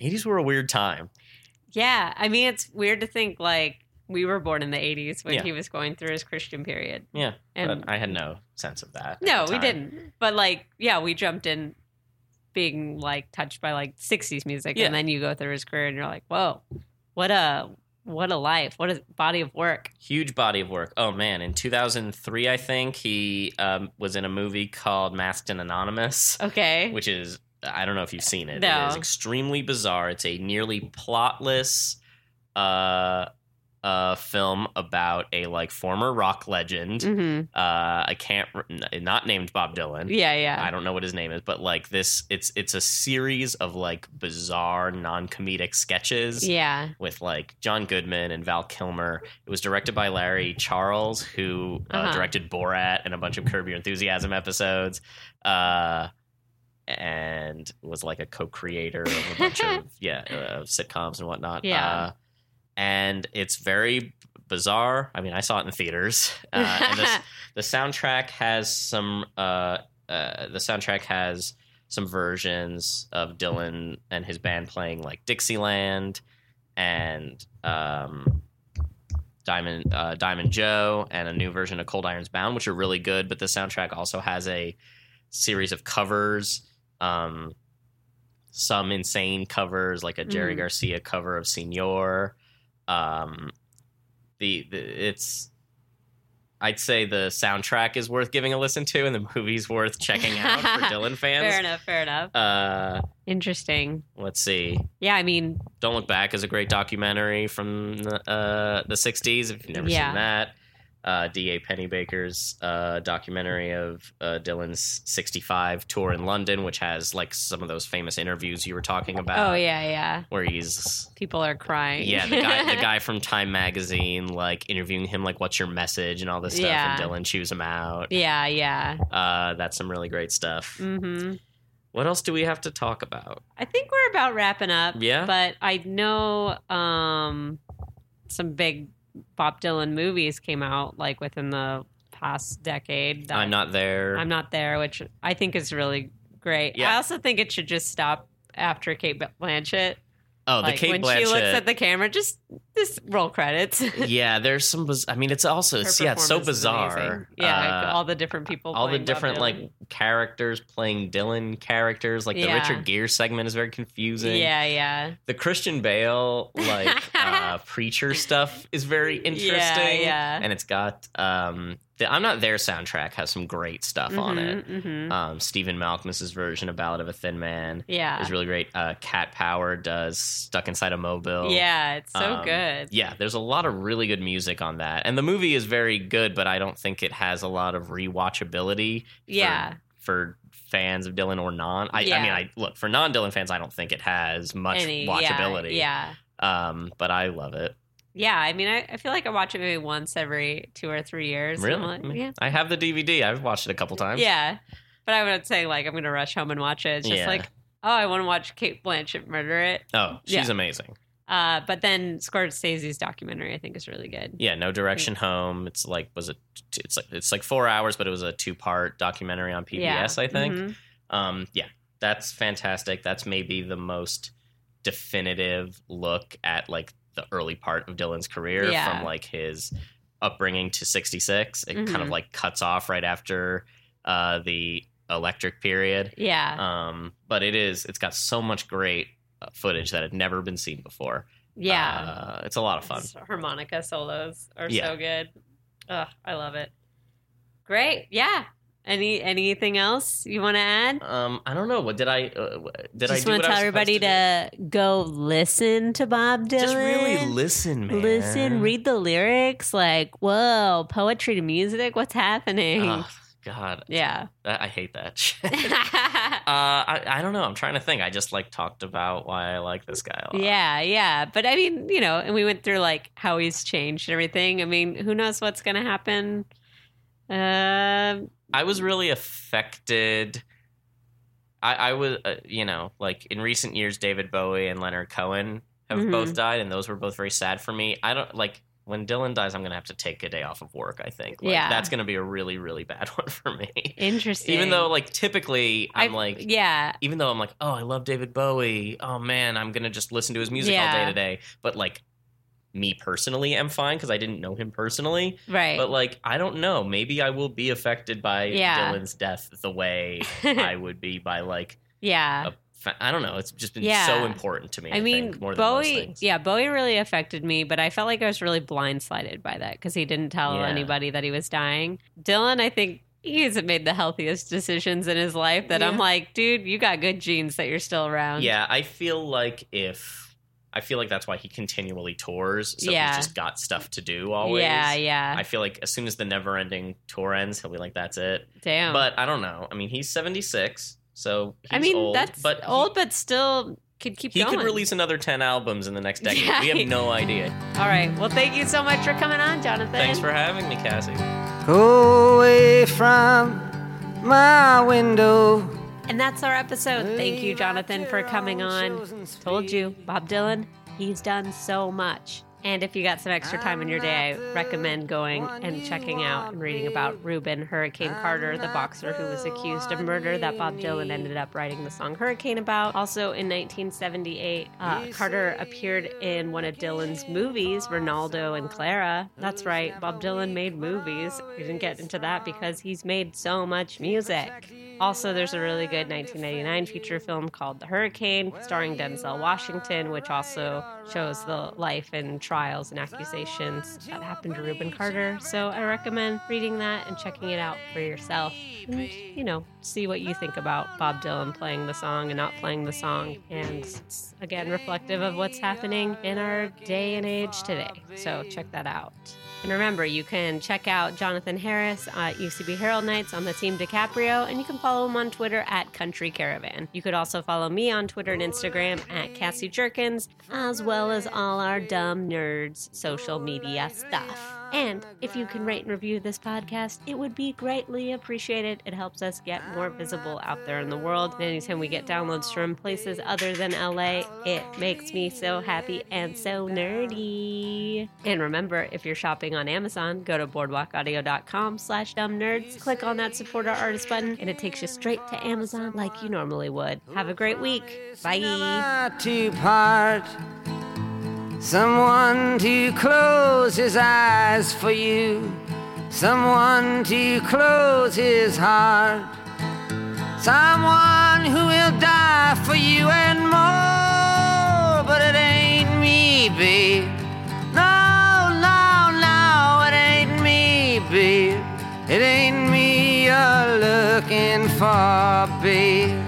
'80s were a weird time. Yeah. I mean, it's weird to think like we were born in the 80s when Yeah. he was going through his Christian period. Yeah, And I had no sense of that. no, we didn't. But like, yeah, we jumped in being like touched by like 60s music Yeah. and then you go through his career and you're like, "Whoa. What a what a life. What a body of work." Huge body of work. Oh man, in 2003, I think he um, was in a movie called Masked and Anonymous. Okay. which is I don't know if you've seen it. No. It is extremely bizarre. It's a nearly plotless uh uh film about a like former rock legend. Mhm. Uh I can't re- not named Bob Dylan. Yeah, yeah. I don't know what his name is, but like this it's it's a series of like bizarre non-comedic sketches Yeah. with like John Goodman and Val Kilmer. It was directed by Larry Charles, who uh, Uh-huh. directed Borat and a bunch of Curb Your Enthusiasm episodes, uh, and was like a co-creator of a bunch of yeah uh, sitcoms and whatnot. Yeah. Uh, and it's very bizarre. I mean, I saw it in theaters. Uh, and this, the soundtrack has some. Uh, uh, the soundtrack has some versions of Dylan and his band playing like Dixieland and um, Diamond uh, Diamond Joe and a new version of Cold Irons Bound, which are really good. But the soundtrack also has a series of covers. Um, some insane covers, like a Jerry Mhm. Garcia cover of Senor. Um, the, the it's I'd say the soundtrack is worth giving a listen to, and the movie's worth checking out for Dylan fans. fair enough, fair enough. Uh, Interesting. let's see. Yeah, I mean, Don't Look Back is a great documentary from the, uh, the 60s, if you've never Yeah. seen that. Uh, D.A. Pennebaker's uh, documentary of uh, Dylan's 65 tour in London, which has like some of those famous interviews you were talking about. oh yeah, yeah. Where he's, People are crying. yeah, the guy, the guy from Time Magazine, like interviewing him, like, what's your message and all this stuff. Yeah. And Dylan chews him out. yeah, yeah. Uh, that's some really great stuff. hmm What else do we have to talk about? I think we're about wrapping up. Yeah? But I know um, some big Bob Dylan movies came out like within the past decade. I'm not there. I'm not there, which I think is really great. Yeah. I also think it should just stop after Cate Blanchett. oh, like the Cate when Blanchett. she looks at the camera, just just roll credits. yeah, there's some. Biz- I mean, it's also it's, yeah, it's so performance is amazing. bizarre. Yeah, Uh, all the different people. all the different like characters playing Dylan characters. Like the Richard Gere segment is very confusing. Yeah, yeah, The Christian Bale like uh, preacher stuff is very interesting. Yeah, yeah. And it's got um, the I'm Not There soundtrack has some great stuff on it. hmm Um, Stephen Malkmus's version of Ballad of a Thin Man Yeah, is really great. Uh, Cat Power does Stuck Inside a Mobile. yeah, it's so Um, good. Yeah, there's a lot of really good music on that. And the movie is very good, but I don't think it has a lot of rewatchability. for- Yeah. For fans of Dylan or non. I, I mean, I look for non Dylan fans. I don't think it has much Any watchability. Yeah, yeah. Um, but I love it. Yeah, I mean, I, I feel like I watch it maybe once every two or three years. Really? Like, yeah, I have the DVD. I've watched it a couple times. yeah. But I would say like I'm gonna rush home and watch it. It's just Yeah. like, oh, I want to watch Cate Blanchett murder it. Oh, she's Yeah. amazing. Uh, but then Scorsese's documentary, I think, is really good. Yeah, No Direction Home. It's like was it? It's like it's like four hours, but it was a two part documentary on PBS. Yeah. I think. Mhm. Um, yeah, that's fantastic. That's maybe the most definitive look at like the early part of Dylan's career Yeah. from like his upbringing to 66. It kind of Mhm. like cuts off right after uh, the electric period. Yeah. Um, but it is, it's got so much great footage that had never been seen before. yeah. Uh, it's a lot of fun. Harmonica solos are Yeah. so good. Ugh, I love it. Great. Yeah. Any anything else you want to add? Um, I don't know. What did I? Uh, did I Just do want to tell everybody to, to, go listen to Bob? Dylan. just really listen, man. Listen, read the lyrics. Like, whoa, poetry to music. What's happening? Oh, God, yeah. I, I hate that shit. Uh, I, I don't know. I'm trying to think. I just like talked about why I like this guy a lot. Yeah, yeah. But I mean, you know, and we went through like how he's changed and everything. I mean, who knows what's going to happen? Um, I was really affected. I, I was, uh, you know, like in recent years, David Bowie and Leonard Cohen have Mhm. both died, and those were both very sad for me. I don't like when Dylan dies. I'm gonna have to take a day off of work. I think. Like, Yeah. that's gonna be a really, really bad one for me. interesting. Even though, like, typically, I'm I- like, yeah, even though I'm like, oh, I love David Bowie. Oh man, I'm gonna just listen to his music all day today. But like, me personally, am fine because I didn't know him personally. right. But like, I don't know. Maybe I will be affected by Yeah. Dylan's death the way I would be by like yeah. a I don't know. It's just been Yeah. so important to me. I, I mean, think, more than Bowie, things. yeah, Bowie really affected me, but I felt like I was really blindsided by that because he didn't tell Yeah. anybody that he was dying. Dylan, I think he hasn't made the healthiest decisions in his life that I'm like, dude, you got good genes that you're still around. Yeah, I feel like if I feel like that's why he continually tours. So Yeah. he's just got stuff to do always. Yeah, yeah. I feel like as soon as the never ending tour ends, he'll be like, that's it. Damn. But I don't know. I mean, he's 76, so he's I mean, old, that's but he- old, but still could keep He going. could release another 10 albums in the next decade. Yeah. We have no idea. All right. Well, thank you so much for coming on, Jonathan. Thanks for having me, Cassi. Go away from my window. And that's our episode. Thank you, Jonathan, for coming on. Told you, Bob Dylan, he's done so much. And if you got some extra time in your day, I recommend going and checking out and reading about Rubin Hurricane Carter, the boxer who was accused of murder that Bob Dylan ended up writing the song Hurricane about. Also in 1978, uh, Carter appeared in one of Dylan's movies, Renaldo and Clara. That's right, Bob Dylan made movies. We didn't get into that because he's made so much music. Also, there's a really good 1999 feature film called The Hurricane, starring Denzel Washington, which also shows the life and trials and accusations that happened to Rubin Carter. So I recommend reading that and checking it out for yourself. And, you know, see what you think about Bob Dylan playing the song and not playing the song. And it's, again, reflective of what's happening in our day and age today. So check that out. And remember, you can check out Jonathan Harris at UCB Harold Nights on the Team DiCaprio, and you can follow him on Twitter at Country Caravan. You could also follow me on Twitter and Instagram at Cassie Jerkins, as well as all our dumb nerds social media stuff. And if you can rate and review this podcast, it would be greatly appreciated. It helps us get more visible out there in the world. And anytime we get downloads from places other than LA, it makes me so happy and so nerdy. And remember, if you're shopping on Amazon, go to boardwalkaudio.com slash dumb nerds, click on that support our artist button, and it takes you straight to Amazon like you normally would. Have a great week. Bye. Someone to close his eyes for you. Someone to close his heart. Someone who will die for you and more. But it ain't me, babe. No, no, no, it ain't me, babe. It ain't me you're looking for, babe.